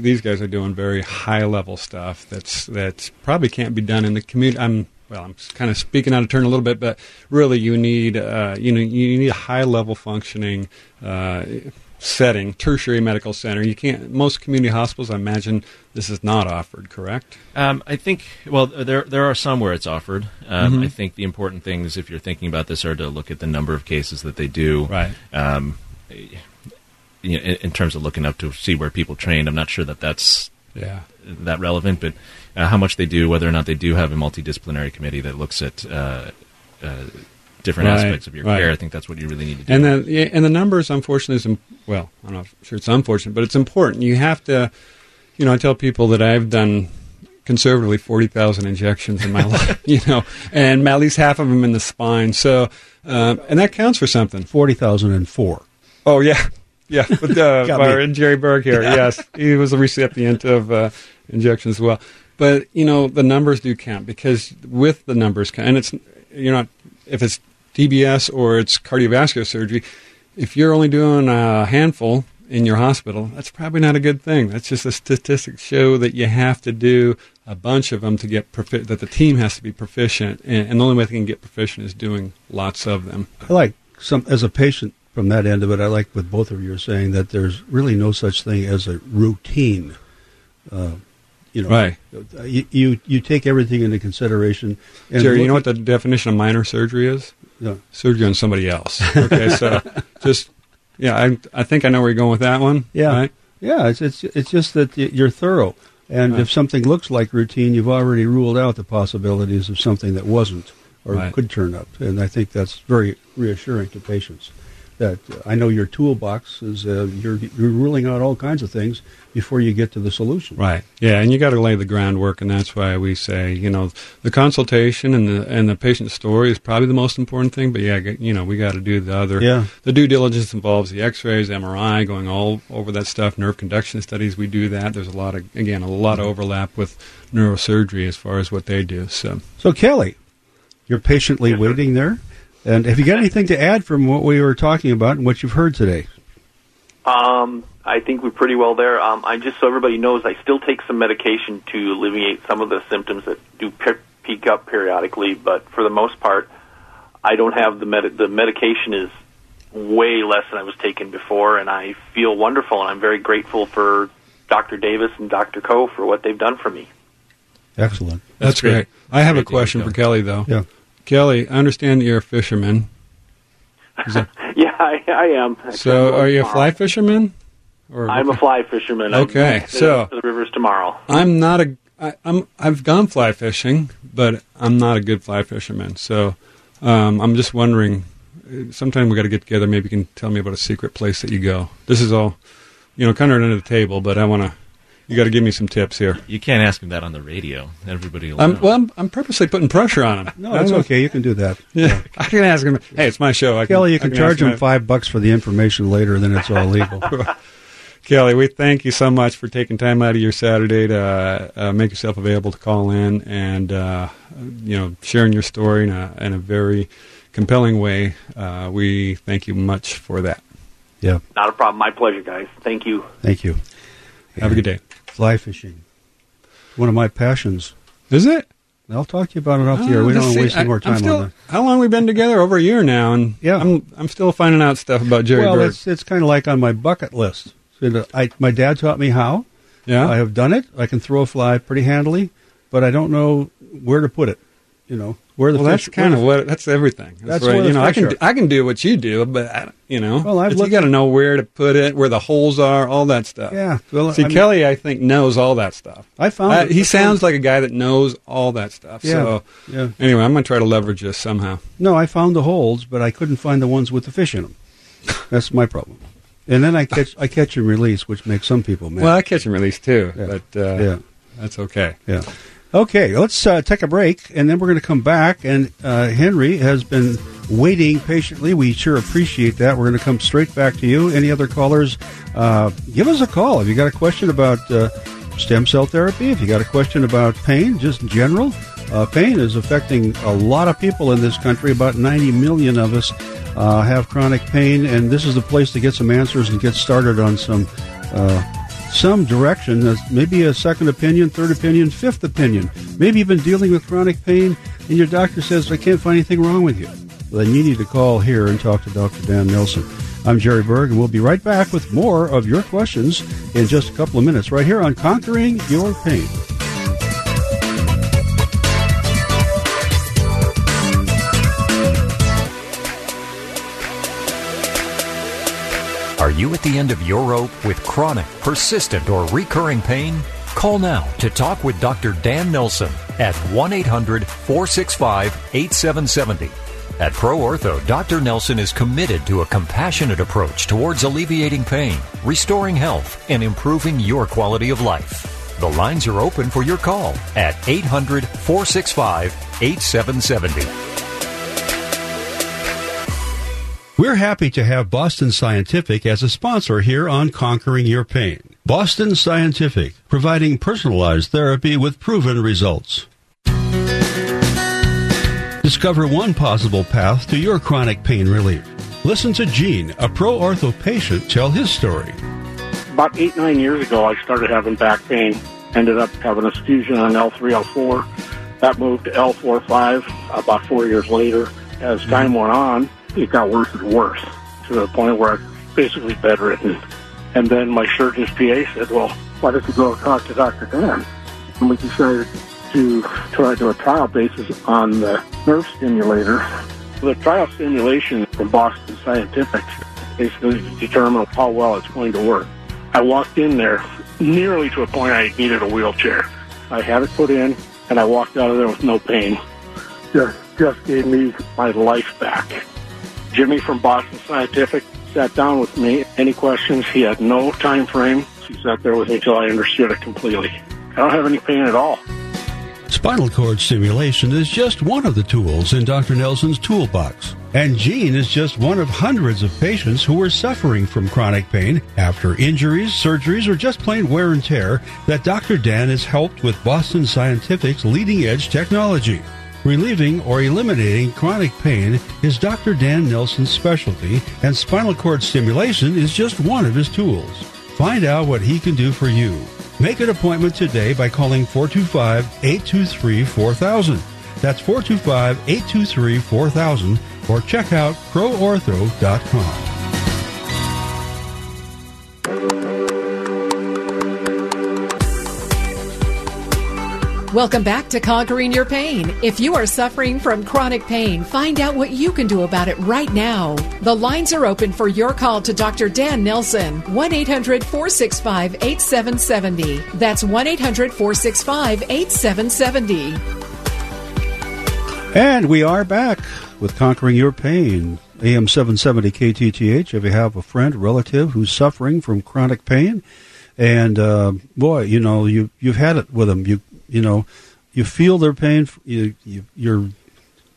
Speaker 3: these guys are doing very high level stuff that's that probably can't be done in the community. I'm well, I'm kind of speaking out of turn a little bit, but really, you need uh, you know you need a high level functioning uh, setting, tertiary medical center. You can't most community hospitals. I imagine this is not offered. Correct?
Speaker 4: Um, I think well, there there are some where it's offered. Um,
Speaker 3: Mm-hmm.
Speaker 4: I think the important things, if you're thinking about this, are to look at the number of cases that they do.
Speaker 3: Right.
Speaker 4: Um, you know, in, in terms of looking up to see where people train, I'm not sure that that's
Speaker 3: Yeah.
Speaker 4: that relevant, but uh, how much they do, whether or not they do have a multidisciplinary committee that looks at uh, uh, different
Speaker 3: Right,
Speaker 4: aspects of your
Speaker 3: right.
Speaker 4: care. I think that's what you really need to do.
Speaker 3: And then, yeah, and the numbers, unfortunately, is im- well, I'm not sure it's unfortunate, but it's important. You have to, you know, I tell people that I've done conservatively forty thousand injections in my [LAUGHS] life, you know, and at least half of them in the spine. So, um, and that counts for something.
Speaker 2: Forty thousand and four.
Speaker 3: Oh yeah, yeah. [LAUGHS] But uh, and Jerry Berg here, yes, he was a recipient of uh, injections as well. But you know, the numbers do count because with the numbers, count, and it's you're not if it's DBS or it's cardiovascular surgery. If you're only doing a handful in your hospital, that's probably not a good thing. That's just the statistics show that you have to do a bunch of them to get profi- that the team has to be proficient, and, and the only way they can get proficient is doing lots of them.
Speaker 2: I like some as a patient from that end of it. I like what both of you are saying that there's really no such thing as a routine. Uh, you know,
Speaker 3: Right.
Speaker 2: You, you you take everything into consideration. And
Speaker 3: Jerry, you know what the definition of minor surgery is? Surgery on somebody else. Okay, so [LAUGHS] just yeah, I I think I know where you're going with that one.
Speaker 2: Yeah.
Speaker 3: right?
Speaker 2: Yeah, it's it's it's just that you're thorough, and
Speaker 3: Right.
Speaker 2: if something looks like routine, you've already ruled out the possibilities of something that wasn't or
Speaker 3: Right.
Speaker 2: could turn up, and I think that's very reassuring to patients. That uh, I know your toolbox is uh, you're you're ruling out all kinds of things before you get to the solution.
Speaker 3: Right. Yeah, and you got to lay the groundwork, and that's why we say, you know, the consultation and the and the patient story is probably the most important thing. But yeah, you know, we got to do the other.
Speaker 2: Yeah.
Speaker 3: The due diligence involves the X-rays, MRI, going all over that stuff. Nerve conduction studies, we do that. There's a lot of again a lot of overlap with neurosurgery as far as what they do. So.
Speaker 2: So Kelly, you're patiently waiting there, and have you got anything to add from what we were talking about and what you've heard today?
Speaker 7: Um, I think we're pretty well there. Um, I just so everybody knows, I still take some medication to alleviate some of the symptoms that do pe- peak up periodically, but for the most part, I don't have the med- the medication is way less than I was taking before, and I feel wonderful, and I'm very grateful for Dr. Davis and Dr. Ko for what they've done for me.
Speaker 2: Excellent.
Speaker 3: That's,
Speaker 4: That's great.
Speaker 3: great. I have
Speaker 4: Great
Speaker 3: a question for
Speaker 4: Kelly.
Speaker 3: Kelly, though.
Speaker 2: Yeah.
Speaker 3: Kelly, I understand that you're a fisherman. That- [LAUGHS]
Speaker 7: Yeah, I, I am. I'm
Speaker 3: so, are you a fly fisherman? Or
Speaker 7: I'm a fly fisherman. I'm
Speaker 3: Okay, so-
Speaker 7: to the rivers tomorrow.
Speaker 3: I'm not a. I, I'm. I've gone fly fishing, but I'm not a good fly fisherman. So, um, I'm just wondering. Sometime we got to get together. Maybe you can tell me about a secret place that you go. This is all, you know, kind of under the table, but I want to. You got to give me some tips here.
Speaker 4: You can't ask him that on the radio. Everybody will
Speaker 3: I'm,
Speaker 4: know.
Speaker 3: well, I'm, I'm purposely putting pressure on him.
Speaker 2: No, that's okay. You can do that. [LAUGHS]
Speaker 3: Yeah, I can ask him. Hey, it's my show. I
Speaker 2: Kelly, you
Speaker 3: I
Speaker 2: can charge him
Speaker 3: him-
Speaker 2: five bucks for the information later, then it's all legal. [LAUGHS]
Speaker 3: Kelly, we thank you so much for taking time out of your Saturday to uh, uh, make yourself available to call in and uh, you know sharing your story in a, in a very compelling way. Uh, we thank you much for that.
Speaker 2: yeah.
Speaker 7: Not a problem. My pleasure, guys. Thank you.
Speaker 2: Thank you.
Speaker 3: Have a good day.
Speaker 2: Fly fishing. One of my passions.
Speaker 3: Is it?
Speaker 2: I'll talk to you about it off the air.
Speaker 3: Oh,
Speaker 2: We don't want to waste any more time
Speaker 3: still-
Speaker 2: on that.
Speaker 3: How long we been together? Over a year now, and
Speaker 2: Yeah.
Speaker 3: I'm I'm still finding out stuff about Jerry
Speaker 2: well,
Speaker 3: Berg.
Speaker 2: it's it's kind of like on my bucket list. So I, my dad taught me how.
Speaker 3: yeah,
Speaker 2: I have done it. I can throw a fly pretty handily, but I don't know where to put it. You know where the
Speaker 3: well, that's kind of what that's everything.
Speaker 2: That's where the
Speaker 3: you know. I can
Speaker 2: are.
Speaker 3: do, I can do what you do, but I, you know,
Speaker 2: Well, I've
Speaker 3: you got to know where to put it, where the holes are, all that stuff.
Speaker 2: Yeah. Well,
Speaker 3: See,
Speaker 2: I mean,
Speaker 3: Kelly, I think knows all that stuff.
Speaker 2: I found it-
Speaker 3: he
Speaker 2: I found-
Speaker 3: sounds like a guy that knows all that stuff.
Speaker 2: Yeah,
Speaker 3: So
Speaker 2: yeah.
Speaker 3: anyway, I'm going to try to leverage this somehow.
Speaker 2: No, I found the holes, but I couldn't find the ones with the fish in them. [LAUGHS] That's my problem. And then I catch I catch and release, which makes some people mad.
Speaker 3: Well, I catch and release too,
Speaker 2: Yeah.
Speaker 3: but uh,
Speaker 2: yeah.
Speaker 3: that's okay.
Speaker 2: Yeah. Okay, let's uh, take a break, and then we're going to come back. And uh, Henry has been waiting patiently. We sure appreciate that. We're going to come straight back to you. Any other callers? Uh, give us a call if you got a question about uh, stem cell therapy. If you got a question about pain, just in general. Uh, pain is affecting a lot of people in this country. About 90 million of us uh, have chronic pain, and this is the place to get some answers and get started on some some direction, maybe a second opinion, third opinion, fifth opinion. Maybe you've been dealing with chronic pain and your doctor says, I can't find anything wrong with you. Well, then you need to call here and talk to Dr. Dan Nelson. I'm Jerry Berg, and we'll be right back with more of your questions in just a couple of minutes, right here on Conquering Your Pain.
Speaker 1: You at the end of your rope with chronic, persistent, or recurring pain? Call now to talk with Dr. Dan Nelson at 1 800 465 8770. At Pro Ortho, Dr. Nelson is committed to a compassionate approach towards alleviating pain, restoring health, and improving your quality of life. The lines are open for your call at 800 465 8770.
Speaker 2: We're happy to have Boston Scientific as a sponsor here on Conquering Your Pain. Boston Scientific, providing personalized therapy with proven results. Discover one possible path to your chronic pain relief. Listen to Gene, a pro ortho patient, tell his story.
Speaker 8: About eight, nine years ago, I started having back pain. Ended up having a fusion on L3, L4. That moved to L4, 5 about four years later. As time mm-hmm. went on, it got worse and worse to the point where I was basically bedridden. And then my surgeon's PA said, well, why don't you go talk to Dr. Dan? And we decided to try to do a trial basis on the nerve stimulator. The trial stimulation from Boston Scientific basically to determine how well it's going to work. I walked in there nearly to a point I needed a wheelchair. I had it put in, and I walked out of there with no pain. Just, just gave me my life back. Jimmy from Boston Scientific sat down with me. Any questions? He had no time frame. He sat there with me until I understood it completely. I don't have any pain at all.
Speaker 2: Spinal cord stimulation is just one of the tools in Dr. Nelson's toolbox. And Gene is just one of hundreds of patients who are suffering from chronic pain after injuries, surgeries, or just plain wear and tear that Dr. Dan has helped with Boston Scientific's leading edge technology. Relieving or eliminating chronic pain is Dr. Dan Nelson's specialty, and spinal cord stimulation is just one of his tools. Find out what he can do for you. Make an appointment today by calling 425 823 4000. That's 425 823 4000 or check out proortho.com.
Speaker 6: Welcome back to Conquering Your Pain. If you are suffering from chronic pain, find out what you can do about it right now. The lines are open for your call to Dr. Dan Nelson. 1 800 465 8770. That's 1 800 465 8770.
Speaker 2: And we are back with Conquering Your Pain. AM 770 KTTH. If you have a friend, relative who's suffering from chronic pain, and uh, boy, you know you you've had it with them. You you know, you feel their pain. You, you you're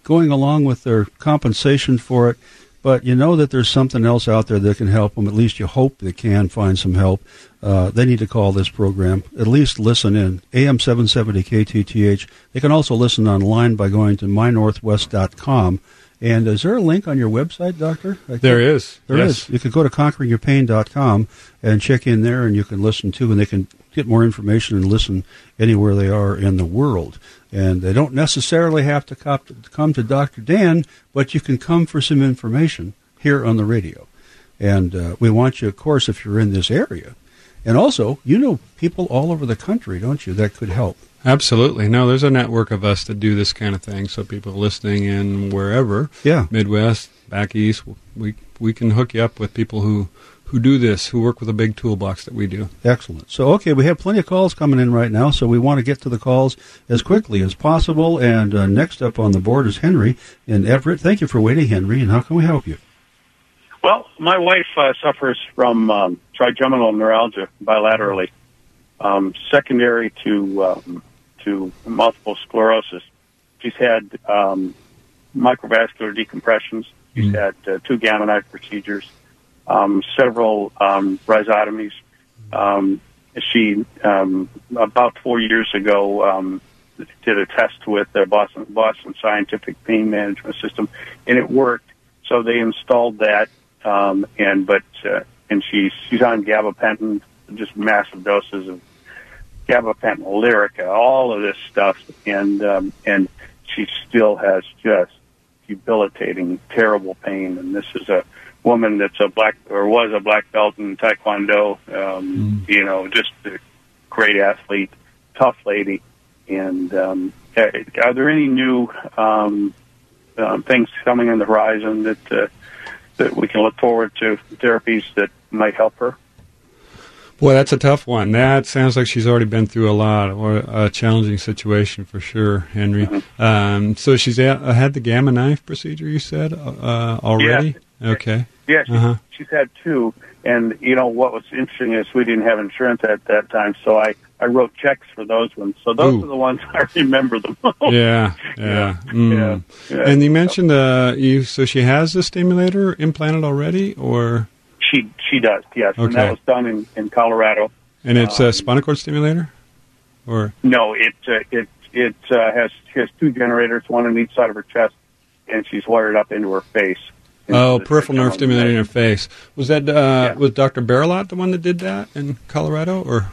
Speaker 2: going along with their compensation for it, but you know that there's something else out there that can help them. At least you hope they can find some help. Uh, they need to call this program. At least listen in. AM 770 KTTH. They can also listen online by going to mynorthwest.com. And is there a link on your website, Doctor?
Speaker 3: There is.
Speaker 2: There
Speaker 3: yes.
Speaker 2: is. You can go to conqueringyourpain.com and check in there, and you can listen too, and they can get more information and listen anywhere they are in the world. And they don't necessarily have to come to Dr. Dan, but you can come for some information here on the radio. And uh, we want you, of course, if you're in this area. And also, you know people all over the country, don't you, that could help.
Speaker 3: Absolutely. No, there's a network of us that do this kind of thing. So people listening in wherever,
Speaker 2: yeah,
Speaker 3: Midwest, back east, we we can hook you up with people who who do this, who work with a big toolbox that we do.
Speaker 2: Excellent. So, okay, we have plenty of calls coming in right now, so we want to get to the calls as quickly as possible. And uh, next up on the board is Henry in Everett. Thank you for waiting, Henry. And how can we help you?
Speaker 9: Well, my wife uh, suffers from um, trigeminal neuralgia bilaterally, um, secondary to um, to multiple sclerosis. She's had um, microvascular decompressions. She's mm. had uh, two gamma knife procedures, um, several um, rhizotomies. Um, she um, about four years ago um, did a test with the Boston Boston Scientific Pain Management System, and it worked. So they installed that, um, and but uh, and she's she's on gabapentin, just massive doses of gabapentin, Lyrica, all of this stuff, and um, and she still has just debilitating, terrible pain. And this is a woman that's a black or was a black belt in Taekwondo. Um, mm. You know, just a great athlete, tough lady. And um, are there any new um, um, things coming on the horizon that uh, that we can look forward to therapies that might help her?
Speaker 3: Boy, that's a tough one. That sounds like she's already been through a lot, or a challenging situation for sure, Henry. Mm-hmm. Um, so she's uh, had the gamma knife procedure, you said, uh, already?
Speaker 9: Yeah.
Speaker 3: Okay.
Speaker 9: Yeah, she, uh-huh. she's had two. And, you know, what was interesting is we didn't have insurance at that time, so I, I wrote checks for those ones. So those Ooh. are the ones [LAUGHS] I remember the most.
Speaker 3: Yeah, [LAUGHS] yeah. Mm. yeah, yeah. And you mentioned, uh, you so she has the stimulator implanted already, or?
Speaker 9: She she does, yes, okay. and that was done in, in Colorado.
Speaker 3: And it's um, a spinal cord stimulator, or
Speaker 9: no? It uh, it it uh, has has two generators, one on each side of her chest, and she's wired up into her face.
Speaker 3: Oh, peripheral nerve stimulator in her face. Was that uh, yeah. was Doctor Barilot the one that did that in Colorado, or do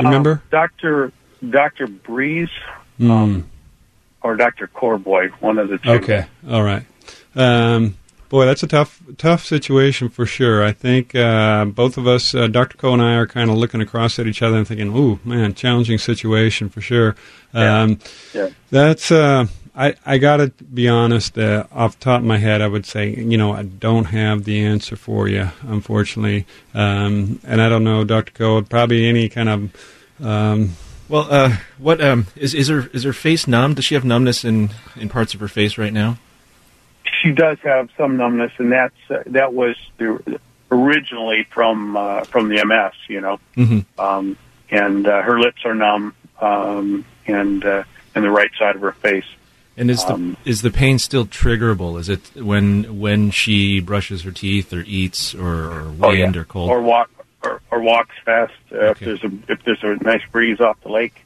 Speaker 3: you remember? Um,
Speaker 9: Doctor Doctor Breeze, mm. um, or Doctor Corboy, one of the two.
Speaker 3: Okay, all right. Um, Boy, that's a tough, tough situation for sure. I think uh, both of us, uh, Dr. Ko and I, are kind of looking across at each other and thinking, "Ooh, man, challenging situation for sure." Um, yeah. That's. Uh, I I got to be honest. Uh, off the top of my head, I would say, you know, I don't have the answer for you, unfortunately. Um, and I don't know, Dr. Ko, probably any kind of. Um,
Speaker 4: well, uh, what um, is is her is her face numb? Does she have numbness in in parts of her face right now?
Speaker 9: she does have some numbness, and that's uh, that was the, originally from uh, from the MS, you know.
Speaker 4: Mm-hmm.
Speaker 9: Um, and uh, her lips are numb, um, and uh, and the right side of her face.
Speaker 4: And is the
Speaker 9: Um,
Speaker 4: is the pain still triggerable? Is it when when she brushes her teeth or eats or, or wind
Speaker 9: Oh, yeah.
Speaker 4: or cold?
Speaker 9: or walk or, or walks fast uh,
Speaker 4: Okay.
Speaker 9: if there's a if there's a nice breeze off the lake.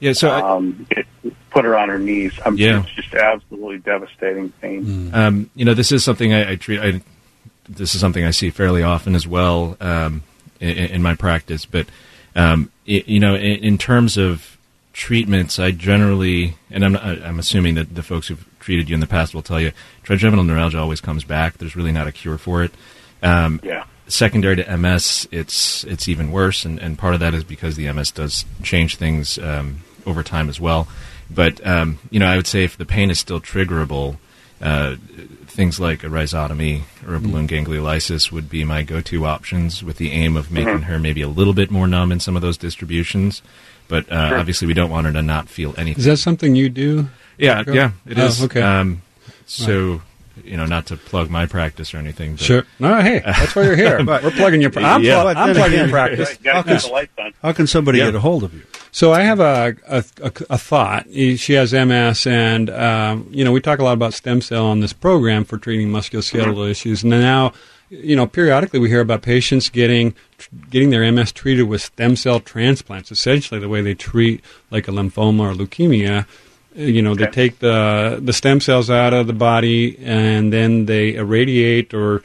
Speaker 4: yeah. So I,
Speaker 9: um, it put her on her knees. I'm
Speaker 4: Yeah.
Speaker 9: it's just absolutely devastating pain.
Speaker 4: Um, you know, this is something I, I treat. I, this is something I see fairly often as well um, in, in my practice. But um, i you know, in, in terms of treatments, I generally, and I'm, I'm assuming that the folks who've treated you in the past will tell you, trigeminal neuralgia always comes back. There's really not a cure for it. Um,
Speaker 9: Yeah.
Speaker 4: secondary to MS, it's it's even worse, and, and part of that is because the MS does change things um, over time as well. But um, you know, I would say if the pain is still triggerable, uh, things like a rhizotomy or a balloon gangliolysis would be my go-to options, with the aim of making her maybe a little bit more numb in some of those distributions. But uh, obviously, we don't want her to not feel anything.
Speaker 3: Is that something you do?
Speaker 4: yeah,
Speaker 3: Go-
Speaker 4: yeah, it
Speaker 3: Oh,
Speaker 4: is.
Speaker 3: okay.
Speaker 4: Um, so. You know, not to plug my practice or anything. But
Speaker 3: Sure. No, hey, that's why you're here.
Speaker 2: But- [LAUGHS]
Speaker 3: We're plugging your. I'm,
Speaker 4: Yeah.
Speaker 3: plug- I'm plugging your practice.
Speaker 9: Right, gotta the lights on.
Speaker 2: How can somebody
Speaker 4: Yeah.
Speaker 2: get a hold of you?
Speaker 3: So I have a a, a, a thought. She has MS, and um, you know we talk a lot about stem cell on this program for treating musculoskeletal issues. And now, you know, periodically we hear about patients getting getting their MS treated with stem cell transplants. Essentially, the way they treat like a lymphoma or leukemia. Uh, You know, they take the the stem cells out of the body, and then they irradiate or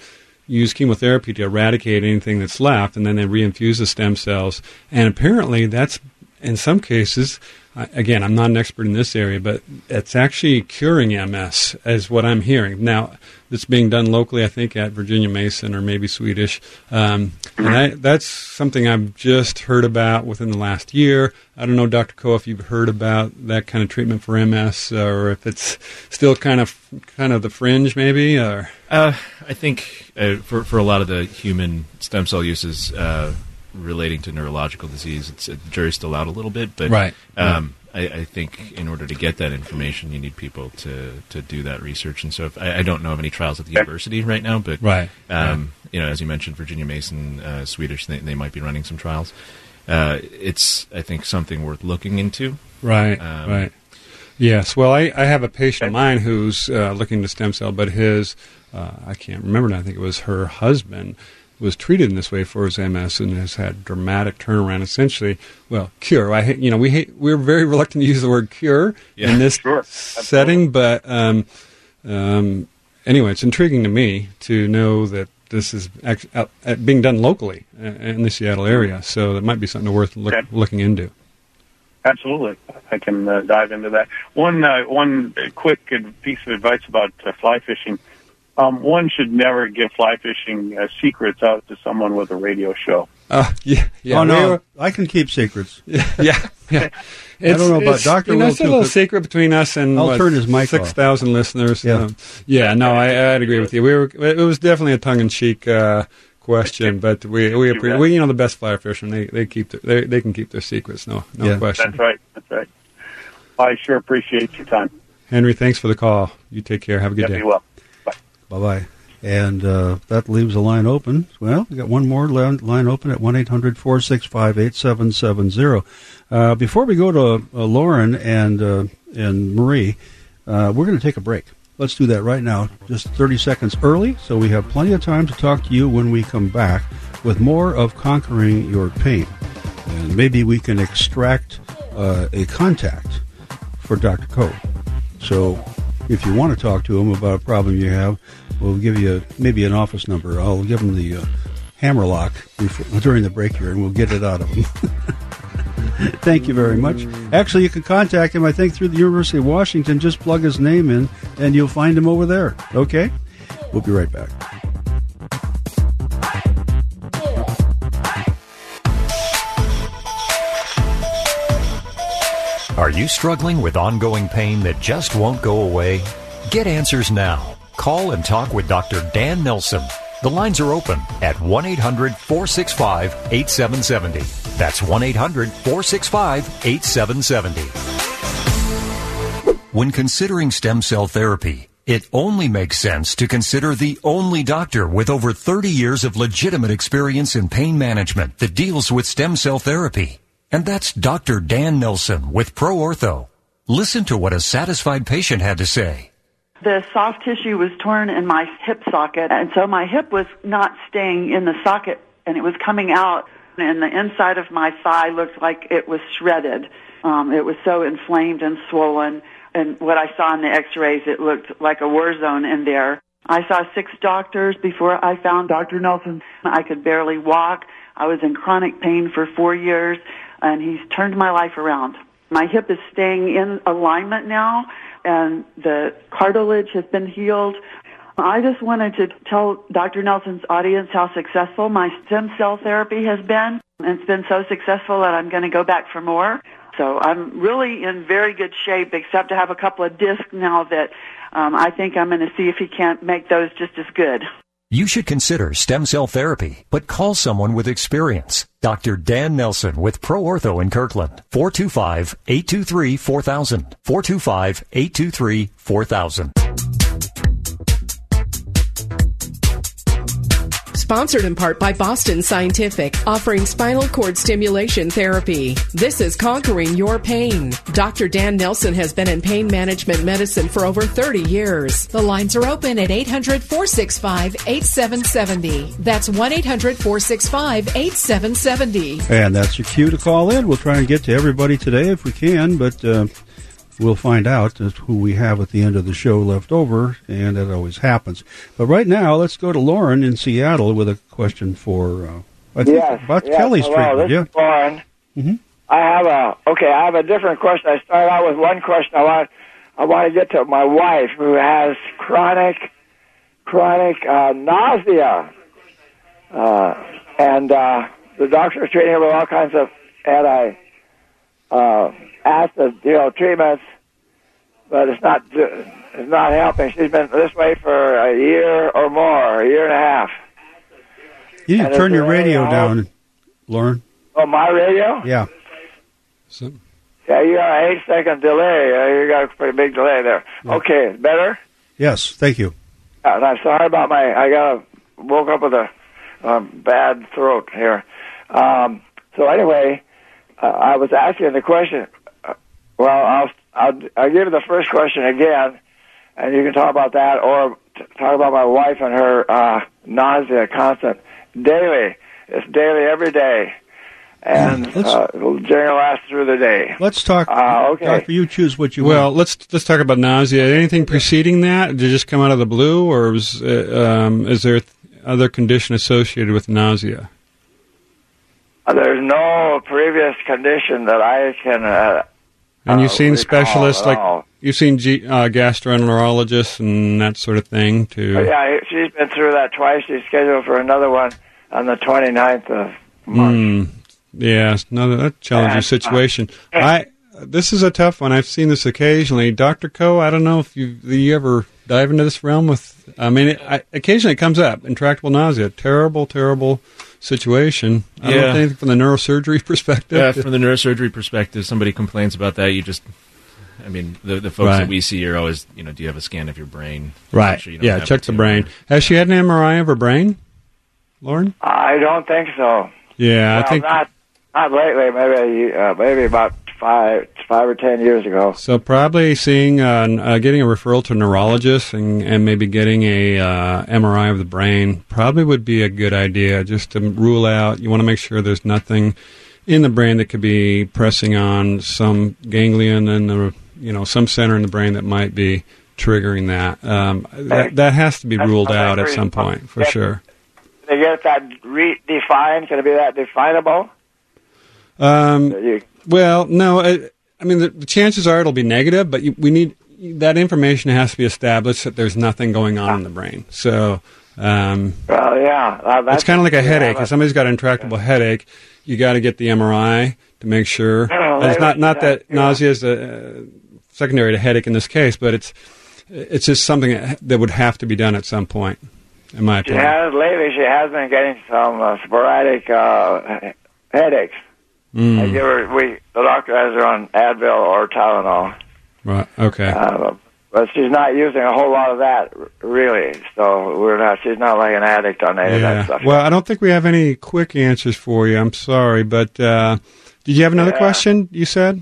Speaker 3: use chemotherapy to eradicate anything that's left, and then they reinfuse the stem cells. And apparently, that's in some cases. Again, I'm not an expert in this area, but it's actually curing MS, is what I'm hearing. Now, it's being done locally, I think, at Virginia Mason or maybe Swedish. Um, and I, that's something I've just heard about within the last year. I don't know, Dr. Ko, if you've heard about that kind of treatment for MS, or if it's still kind of kind of the fringe, maybe. Or
Speaker 4: Uh, I think uh, for for a lot of the human stem cell uses uh, relating to neurological disease, it's the jury's still out a little bit. But
Speaker 3: Right.
Speaker 4: um, I, I think in order to get that information, you need people to, to do that research. And so, if, I, I don't know of any trials at the university right now, but
Speaker 3: Right.
Speaker 4: um, you know, as you mentioned, Virginia Mason, uh, Swedish, they, they might be running some trials. Uh, it's I think something worth looking into.
Speaker 3: Right,
Speaker 4: Um,
Speaker 3: right. Yes. Well, I, I have a patient of mine who's uh, looking to stem cell, but his, uh, I can't remember now, I think it was her husband, was treated in this way for his MS and has had dramatic turnaround. Essentially, well, cure. I you know, we hate, we're very reluctant to use the word cure
Speaker 4: Yeah.
Speaker 3: in this
Speaker 9: Sure,
Speaker 3: setting, but um, um, anyway, it's intriguing to me to know that this is act, being done locally uh, in the Seattle area. So that might be something worth look,
Speaker 9: Okay.
Speaker 3: looking into.
Speaker 9: Absolutely, I can uh, dive into that. One uh, one quick piece of advice about uh, fly fishing: um, one should never give fly fishing uh, secrets out to someone with a radio show.
Speaker 3: Uh, yeah, yeah.
Speaker 2: oh
Speaker 3: we
Speaker 2: no,
Speaker 3: were-
Speaker 2: I can keep secrets. [LAUGHS]
Speaker 3: yeah, yeah. [LAUGHS]
Speaker 2: I don't know about Dr.
Speaker 3: You know, it's a little secret between us and
Speaker 2: I'll
Speaker 3: what,
Speaker 2: turn his mic
Speaker 3: six
Speaker 2: off.
Speaker 3: thousand listeners.
Speaker 2: Yeah.
Speaker 3: Um, yeah. No, I, I'd agree with you. We were. It was definitely a tongue in cheek uh, question, but we we,
Speaker 9: you
Speaker 3: appre-
Speaker 9: bet.
Speaker 3: we you know the best fly fishermen they they keep their, they they can keep their secrets. No no
Speaker 2: Yeah.
Speaker 3: question.
Speaker 9: That's right. That's right. I sure appreciate your time.
Speaker 3: Henry, thanks for the call. You take care. Have a good
Speaker 9: Yeah,
Speaker 3: day.
Speaker 9: be well.
Speaker 2: Bye bye. And uh, that leaves a line open. Well, we got one more line, open at 1 800 465 8770. Uh, Before we go to uh, Lauren and, uh, and Marie, uh, we're going to take a break. Let's do that right now, just 30 seconds early, so we have plenty of time to talk to you when we come back with more of Conquering Your Pain. And maybe we can extract uh, a contact for Dr. Ko. So if you want to talk to him about a problem you have, we'll give you maybe an office number. I'll give him the uh, hammer lock before, during the break here, and we'll get it out of him. [LAUGHS] Thank you very much. Actually, you can contact him, I think, through the University of Washington. Just plug his name in, and you'll find him over there. Okay? We'll be right back.
Speaker 1: Are you struggling with ongoing pain that just won't go away? Get answers now. Call and talk with Dr. Dan Nelson. The lines are open at 1 800 465 8770. That's 1 800 465 8770. When considering stem cell therapy, it only makes sense to consider the only doctor with over 30 years of legitimate experience in pain management that deals with stem cell therapy. And that's Dr. Dan Nelson with Pro Ortho. Listen to what a satisfied patient had to say.
Speaker 10: The soft tissue was torn in my hip socket, and so my hip was not staying in the socket, and it was coming out, and the inside of my thigh looked like it was shredded. Um, it was so inflamed and swollen and what I saw in the x-rays, it looked like a war zone in there. I saw six doctors before I found Dr. Nelson. I could barely walk. I was in chronic pain for four years, and he's turned my life around. My hip is staying in alignment now, and the cartilage has been healed. I just wanted to tell Dr. Nelson's audience how successful my stem cell therapy has been. And it's been so successful that I'm going to go back for more. So I'm really in very good shape, except to have a couple of discs now that um, I think I'm going to see if he can't make those just as good.
Speaker 1: You should consider stem cell therapy, but call someone with experience. Dr. Dan Nelson with Pro Ortho in Kirkland. 425-823-4000. 425-823-4000.
Speaker 6: Sponsored in part by Boston Scientific, offering spinal cord stimulation therapy. This is Conquering Your Pain. Dr. Dan Nelson has been in pain management medicine for over 30 years.
Speaker 11: The lines are open at 800 465 8770. That's 1 800 465 8770.
Speaker 2: And that's your cue to call in. We'll try and get to everybody today if we can, but. Uh, we'll find out who we have at the end of the show left over, and that always happens. But right now, let's go to Lauren in Seattle with a question for uh, I think
Speaker 12: yes,
Speaker 2: about
Speaker 12: yes,
Speaker 2: Kelly's
Speaker 12: hello,
Speaker 2: treatment. Yeah,
Speaker 12: is Lauren.
Speaker 2: Mm-hmm.
Speaker 12: I have a okay. I have a different question. I start out with one question. I want I want to get to my wife who has chronic chronic uh, nausea, uh, and uh, the doctor's treating her with all kinds of anti uh, acid, you know, treatments, but it's not it's not helping. She's been this way for a year or more, a year and a half.
Speaker 2: you need to turn your radio
Speaker 12: hope?
Speaker 2: down, Lauren.
Speaker 12: Oh, my radio?
Speaker 2: Yeah,
Speaker 3: So,
Speaker 12: Yeah, you got an eight second delay. Uh, you got a pretty big delay there. Okay, better.
Speaker 2: yes, thank you.
Speaker 12: Uh, and I'm sorry about my. I got a woke up with a um, bad throat here. Um, so anyway, uh, I was asking the question. Well, I'll, I'll I'll give you the first question again, and you can talk about that, or t- talk about my wife and her uh, nausea, constant, daily. It's daily every day, and
Speaker 2: Let's-
Speaker 12: uh, it'll generally last through the day.
Speaker 2: Let's talk.
Speaker 12: Uh, okay.
Speaker 2: Doctor, you choose what you
Speaker 3: well,
Speaker 2: want.
Speaker 3: let's let's talk about nausea. Anything preceding that? Did it just come out of the blue, or was, uh, um, is there other condition associated with nausea?
Speaker 12: Uh, There's no previous condition that I can. Uh,
Speaker 3: And you've
Speaker 12: uh,
Speaker 3: seen specialists like
Speaker 12: all.
Speaker 3: you've seen G, uh, gastroenterologists and that sort of thing too.
Speaker 12: But yeah, she's been through that twice. She's scheduled for another one on the 29th of March.
Speaker 3: Mm, yeah, another that's a challenging
Speaker 12: And, uh,
Speaker 3: situation. I this is a tough one. I've seen this occasionally. Doctor Ko. I don't know if you you ever dive into this realm with. I mean, it, I, occasionally it comes up. Intractable nausea. Terrible, terrible situation. I don't
Speaker 4: Yeah.
Speaker 3: know if anything from the neurosurgery [LAUGHS] perspective.
Speaker 4: Yeah, from the neurosurgery perspective, somebody complains about that. You just, I mean, the the folks
Speaker 3: Right.
Speaker 4: that we see are always, you know, do you have a scan of your brain?
Speaker 3: right.
Speaker 4: Sure you
Speaker 3: yeah. Check the
Speaker 4: tumor.
Speaker 3: brain. Has she had an MRI of her brain, Lauren?
Speaker 12: I don't think so.
Speaker 3: Yeah,
Speaker 12: well,
Speaker 3: I think
Speaker 12: not not lately. Maybe uh, maybe about five five or ten years ago.
Speaker 3: So probably seeing, uh, uh, getting a referral to a neurologist and, and maybe getting a uh, MRI of the brain probably would be a good idea. Just to rule out, you want to make sure there's nothing in the brain that could be pressing on some ganglion and the, you know some center in the brain that might be triggering that. Um, that, that has to be ruled out at some point for sure.
Speaker 12: They get that redefined? Can it be that definable?
Speaker 3: Um, Well, no. I, I mean, the, the chances are it'll be negative, but you, we need that information has to be established that there's nothing going on in the brain. So um,
Speaker 12: well, yeah. Uh, that's,
Speaker 3: it's kind of like a headache.
Speaker 12: but-
Speaker 3: If somebody's got an intractable headache, you got to get the MRI to make sure.
Speaker 12: No,
Speaker 3: it's not not that
Speaker 12: yeah.
Speaker 3: nausea is a, uh, secondary to headache in this case, but it's it's just something that, that would have to be done at some point, in my
Speaker 12: She
Speaker 3: opinion.
Speaker 12: has lately. She has been getting some uh, sporadic uh, headaches. I
Speaker 3: Mm,
Speaker 12: give her. We the doctor has her on Advil or Tylenol.
Speaker 3: right. Okay.
Speaker 12: Uh, but she's not using a whole lot of that really. So we're not. She's not like an addict on any of that stuff.
Speaker 3: Well, I don't think we have any quick answers for you. I'm sorry, but uh, did you have another
Speaker 12: Yeah.
Speaker 3: question? You said.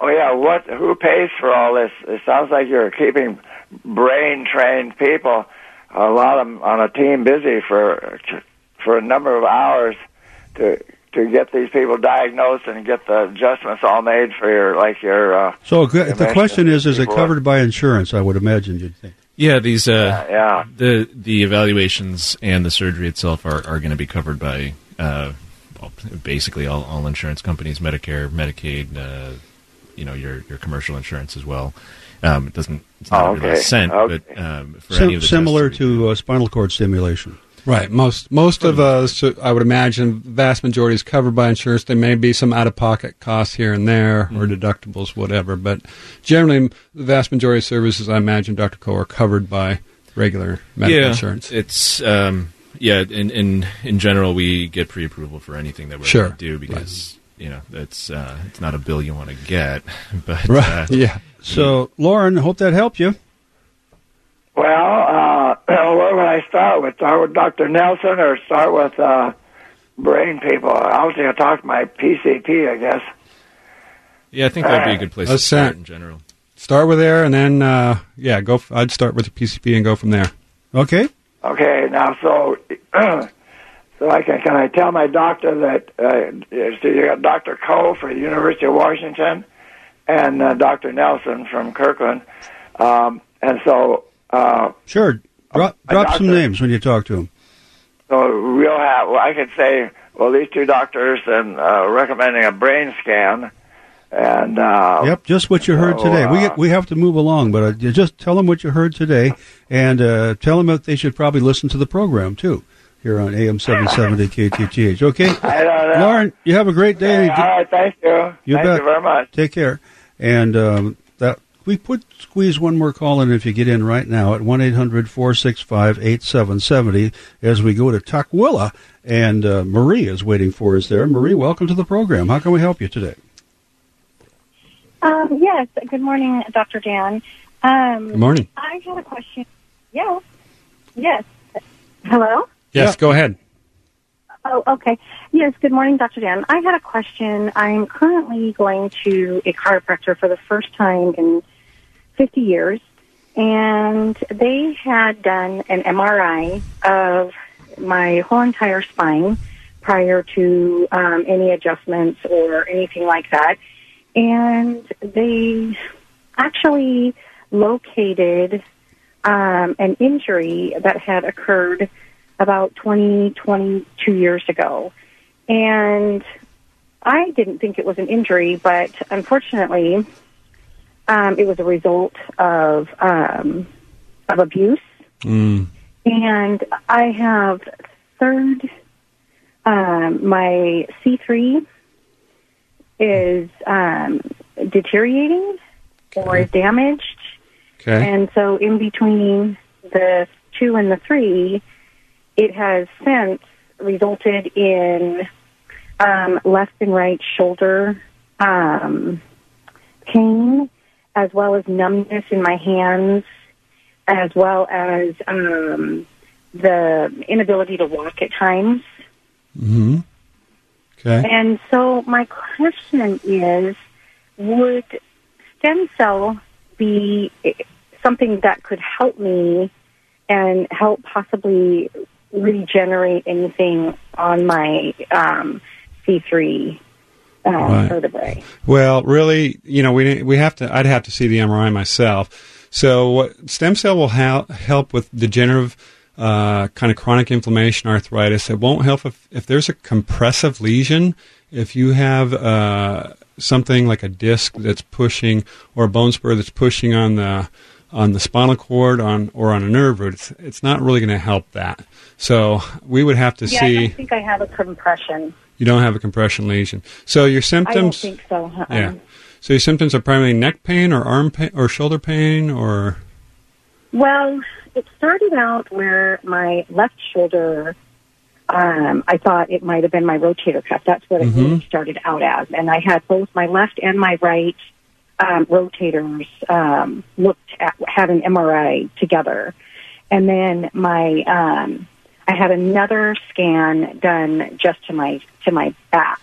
Speaker 12: Oh yeah, what? Who pays for all this? It sounds like you're keeping brain trained people, a lot of them on a team, busy for for a number of hours to to get these people diagnosed and get the adjustments all made for your like your. Uh,
Speaker 2: So good. the question is: Is it covered by insurance? I would imagine you'd think.
Speaker 4: Yeah, these uh,
Speaker 12: yeah.
Speaker 4: the the evaluations and the surgery itself are, are going to be covered by uh, well, basically all, all insurance companies, Medicare, Medicaid, uh, you know your your commercial insurance as well. Um, it doesn't it's not
Speaker 12: Oh,
Speaker 4: really
Speaker 12: okay.
Speaker 4: cent,
Speaker 12: Okay.
Speaker 4: but um, for
Speaker 2: Sim-
Speaker 4: any of the
Speaker 2: similar
Speaker 4: tests
Speaker 2: to uh, spinal cord stimulation.
Speaker 3: Right. Most most of us, I would imagine, vast majority is covered by insurance. There may be some out of pocket costs here and there, or deductibles, whatever. But generally, the vast majority of services, I imagine, Dr. Ko, are covered by regular medical
Speaker 4: yeah,
Speaker 3: insurance.
Speaker 4: It's um, yeah. In in in general, we get pre-approval for anything that we're
Speaker 3: Sure.
Speaker 4: going to do because you know it's uh, it's not a bill you want to get, [LAUGHS] but
Speaker 2: Right.
Speaker 4: uh,
Speaker 3: yeah.
Speaker 2: So, Lauren, I hope that helped you.
Speaker 12: Well, uh, [CLEARS THROAT] where would I start with? Start with Dr. Nelson or start with uh, brain people? I'll just talk to my PCP, I guess.
Speaker 4: yeah, I think that'd be a good place to start
Speaker 3: start.
Speaker 4: in general.
Speaker 3: Start with there, and then uh, yeah, go. F- I'd start with the PCP and go from there.
Speaker 2: Okay.
Speaker 12: Okay, now so [CLEARS THROAT] so I can can I tell my doctor that uh, so you got Dr. Ko for the University of Washington and uh, Dr. Nelson from Kirkland, um, and so uh,
Speaker 2: Sure. Drop, drop some names when you talk to them.
Speaker 12: so we'll have well, I could say well these two doctors and uh, recommending a brain scan and uh,
Speaker 2: Yep, just what you heard
Speaker 12: so,
Speaker 2: today. we
Speaker 12: uh,
Speaker 2: we have to move along, but uh, just tell them what you heard today, and uh, tell them that they should probably listen to the program too here on AM seven seventy KTTH. Okay, [LAUGHS]
Speaker 12: I don't know.
Speaker 2: Lauren, you have a great day.
Speaker 12: all right, thank you.
Speaker 2: You
Speaker 12: thank
Speaker 2: bet.
Speaker 12: you very much.
Speaker 2: Take care. And um, that we put squeeze one more call in if you get in right now at 1-800-465-8770 as we go to Tukwila and uh, Marie is waiting for us there. Marie, welcome to the program. How can we help you today?
Speaker 13: Um, yes. Good morning, Dr. Dan. Um,
Speaker 3: Good morning.
Speaker 13: I had a question. Yes. Yes. Hello?
Speaker 3: Yes, go ahead.
Speaker 13: Oh, okay. Yes, good morning, Dr. Dan. I had a question. I'm currently going to a chiropractor for the first time in 50 years, and they had done an MRI of my whole entire spine prior to um, any adjustments or anything like that. And they actually located um, an injury that had occurred about 20, 22 years ago. And I didn't think it was an injury, but unfortunately, um, it was a result of um, of abuse.
Speaker 3: Mm.
Speaker 13: And I have third, um, my C3 is um, deteriorating or damaged.
Speaker 3: Okay.
Speaker 13: And so in between the two and the three, it has since resulted in um, left and right shoulder um, pain, as well as numbness in my hands, as well as um, the inability to walk at times.
Speaker 3: hmm Okay.
Speaker 13: And so my question is, would stem cell be something that could help me and help possibly regenerate anything on my um, C3 uh,
Speaker 3: Right.
Speaker 13: vertebrae?
Speaker 3: Well, really, you know, we we have to. I'd have to see the MRI myself. So, what stem cell will ha- help with degenerative uh, kind of chronic inflammation, arthritis. It won't help if if there's a compressive lesion. If you have uh, something like a disc that's pushing or a bone spur that's pushing on the on the spinal cord on or on a nerve root, it's, it's not really going to help that. So we would have to
Speaker 13: yeah, I
Speaker 3: see.
Speaker 13: don't think I have a compression.
Speaker 3: You don't have a compression lesion. So your symptoms.
Speaker 13: I don't think so. uh-uh.
Speaker 3: Yeah. So your symptoms are primarily neck pain or arm pain or shoulder pain or
Speaker 13: Well, it started out where my left shoulder, um, I thought it might have been my rotator cuff. That's what it
Speaker 3: Mhm.
Speaker 13: really started out as. And I had both my left and my right um, rotators um, looked at had an MRI together, and then my um, I had another scan done just to my to my back,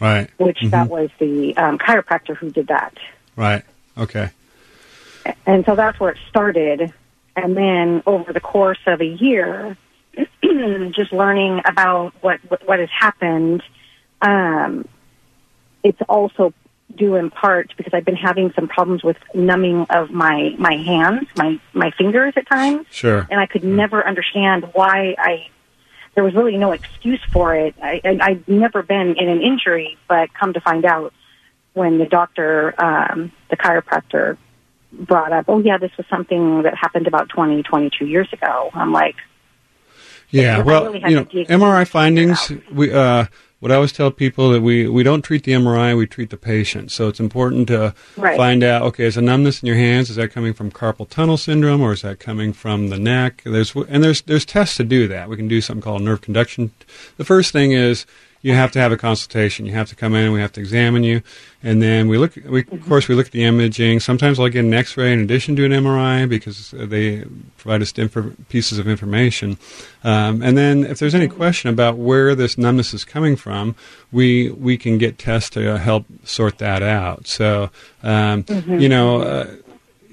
Speaker 3: Right.
Speaker 13: which
Speaker 3: Mhm.
Speaker 13: that was the um, chiropractor who did that.
Speaker 3: Right. Okay.
Speaker 13: and so that's where it started. And then over the course of a year, [CLEARS THROAT] just learning about what what, what has happened, um, it's also due in part because I've been having some problems with numbing of my my hands, my my fingers at times,
Speaker 3: Sure.
Speaker 13: and I could never understand why I. There was really no excuse for it. I, and I'd never been in an injury, but come to find out, when the doctor, um, the chiropractor, brought up, oh yeah, this was something that happened about 20, 22 years ago. I'm like,
Speaker 3: Yeah, well,
Speaker 13: really
Speaker 3: you know, MRI findings. We uh, what I always tell people that we we don't treat the MRI, we treat the patient. So it's important to
Speaker 13: Right.
Speaker 3: find out. Okay, is a numbness in your hands? Is that coming from carpal tunnel syndrome, or is that coming from the neck? There's and there's there's tests to do that. We can do something called nerve conduction. The first thing is you have to have a consultation. You have to come in. We have to examine you, and then we look. We, Of course, we look at the imaging. Sometimes I'll get an X-ray in addition to an MRI because they provide us different pieces of information. Um, and then, if there's any question about where this numbness is coming from, we we can get tests to help sort that out. So, um,
Speaker 14: Mhm.
Speaker 3: you know. Uh,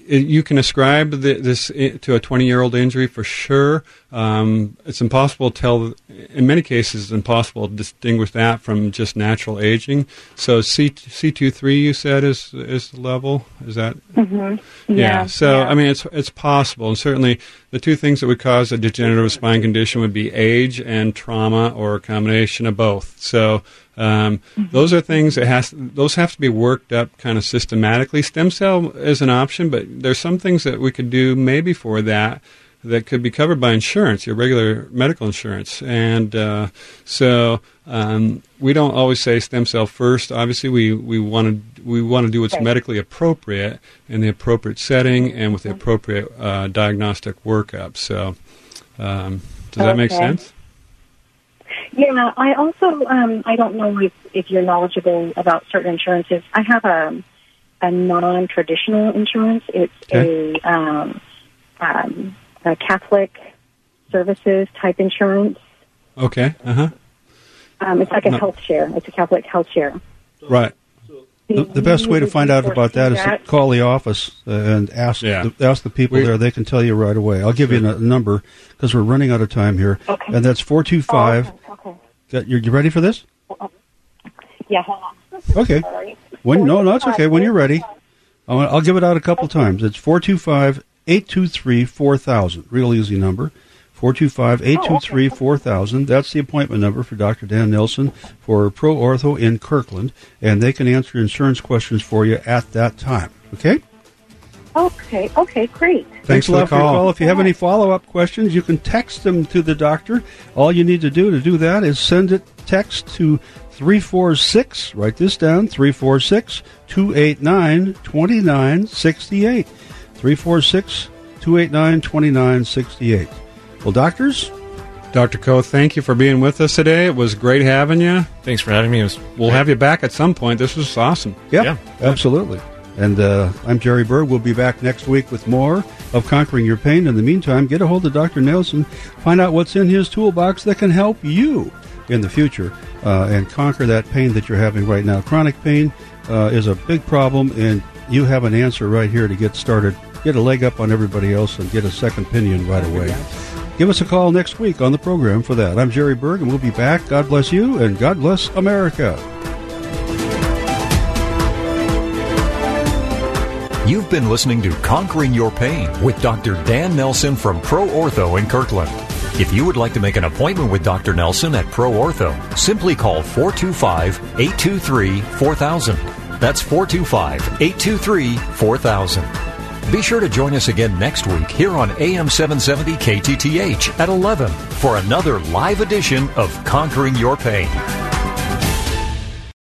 Speaker 3: you can ascribe the, this to a 20 year old injury for sure. Um, it's impossible to tell, in many cases, it's impossible to distinguish that from just natural aging. So C, C23, you said, is, is the level? Is that?
Speaker 13: Mhm.
Speaker 3: Yeah.
Speaker 13: Yeah,
Speaker 3: So
Speaker 13: yeah.
Speaker 3: I mean, it's it's possible, and certainly the two things that would cause a degenerative spine condition would be age and trauma, or a combination of both. So um, those are things that has those have to be worked up kind of systematically. Stem cell is an option, but there's some things that we could do maybe for that that could be covered by insurance, your regular medical insurance. And uh, so um, we don't always say stem cell first. Obviously, we, we want to we want to do what's
Speaker 14: Right.
Speaker 3: medically appropriate in the appropriate setting and with the appropriate uh, diagnostic workup. So um, does that make sense?
Speaker 13: Yeah, I also um, I don't know if, if you're knowledgeable about certain insurances. I have a a non traditional insurance. It's a um, um, a Catholic services type insurance.
Speaker 3: Okay. Uh huh.
Speaker 13: Um, it's like a
Speaker 2: No.
Speaker 13: health share. It's a Catholic health share.
Speaker 3: Right.
Speaker 2: The, the best way to find out about that is to call the office and ask the, ask the people there. They can tell you right away. I'll give you a number because we're running out of time here,
Speaker 13: Okay.
Speaker 2: and that's four two five.
Speaker 13: Oh, okay.
Speaker 2: Got you, you ready for this?
Speaker 13: Yeah, hold on.
Speaker 2: Okay. When no, no, it's okay. When you're ready, I'll, I'll give it out a couple times. It's four two five eight two three four thousand. Real easy number. Four two five eight two three four thousand. That's the appointment number for Dr. Dan Nelson for Pro Ortho in Kirkland, and they can answer insurance questions for you at that time. Okay.
Speaker 13: Okay. Okay. Great.
Speaker 2: Thanks,
Speaker 3: for
Speaker 2: a
Speaker 3: the
Speaker 2: lot for your
Speaker 3: call.
Speaker 2: call. If you have any follow up questions, you can text them to the doctor. All you need to do to do that is send it text to 346. Write this down 346 289 2968. 346 289 2968. Well, doctors?
Speaker 3: Dr. Ko, thank you for being with us today. It was great having you.
Speaker 4: Thanks for having me. Was
Speaker 3: we'll have you back at some point. This was awesome.
Speaker 2: Yeah, absolutely. And uh, I'm Jerry Berg. We'll be back next week with more of Conquering Your Pain. In the meantime, get a hold of Dr. Nelson. Find out what's in his toolbox that can help you in the future uh, and conquer that pain that you're having right now. Chronic pain uh, is a big problem, and you have an answer right here to get started. Get a leg up on everybody else and get a second opinion right away. Give us a call next week on the program for that. I'm Jerry Berg, and we'll be back. God bless you, and God bless America.
Speaker 1: You've been listening to Conquering Your Pain with Dr. Dan Nelson from Pro Ortho in Kirkland. If you would like to make an appointment with Dr. Nelson at Pro Ortho, simply call 425 823 4000. That's 425 823 4000. Be sure to join us again next week here on AM 770 KTTH at 11 for another live edition of Conquering Your Pain.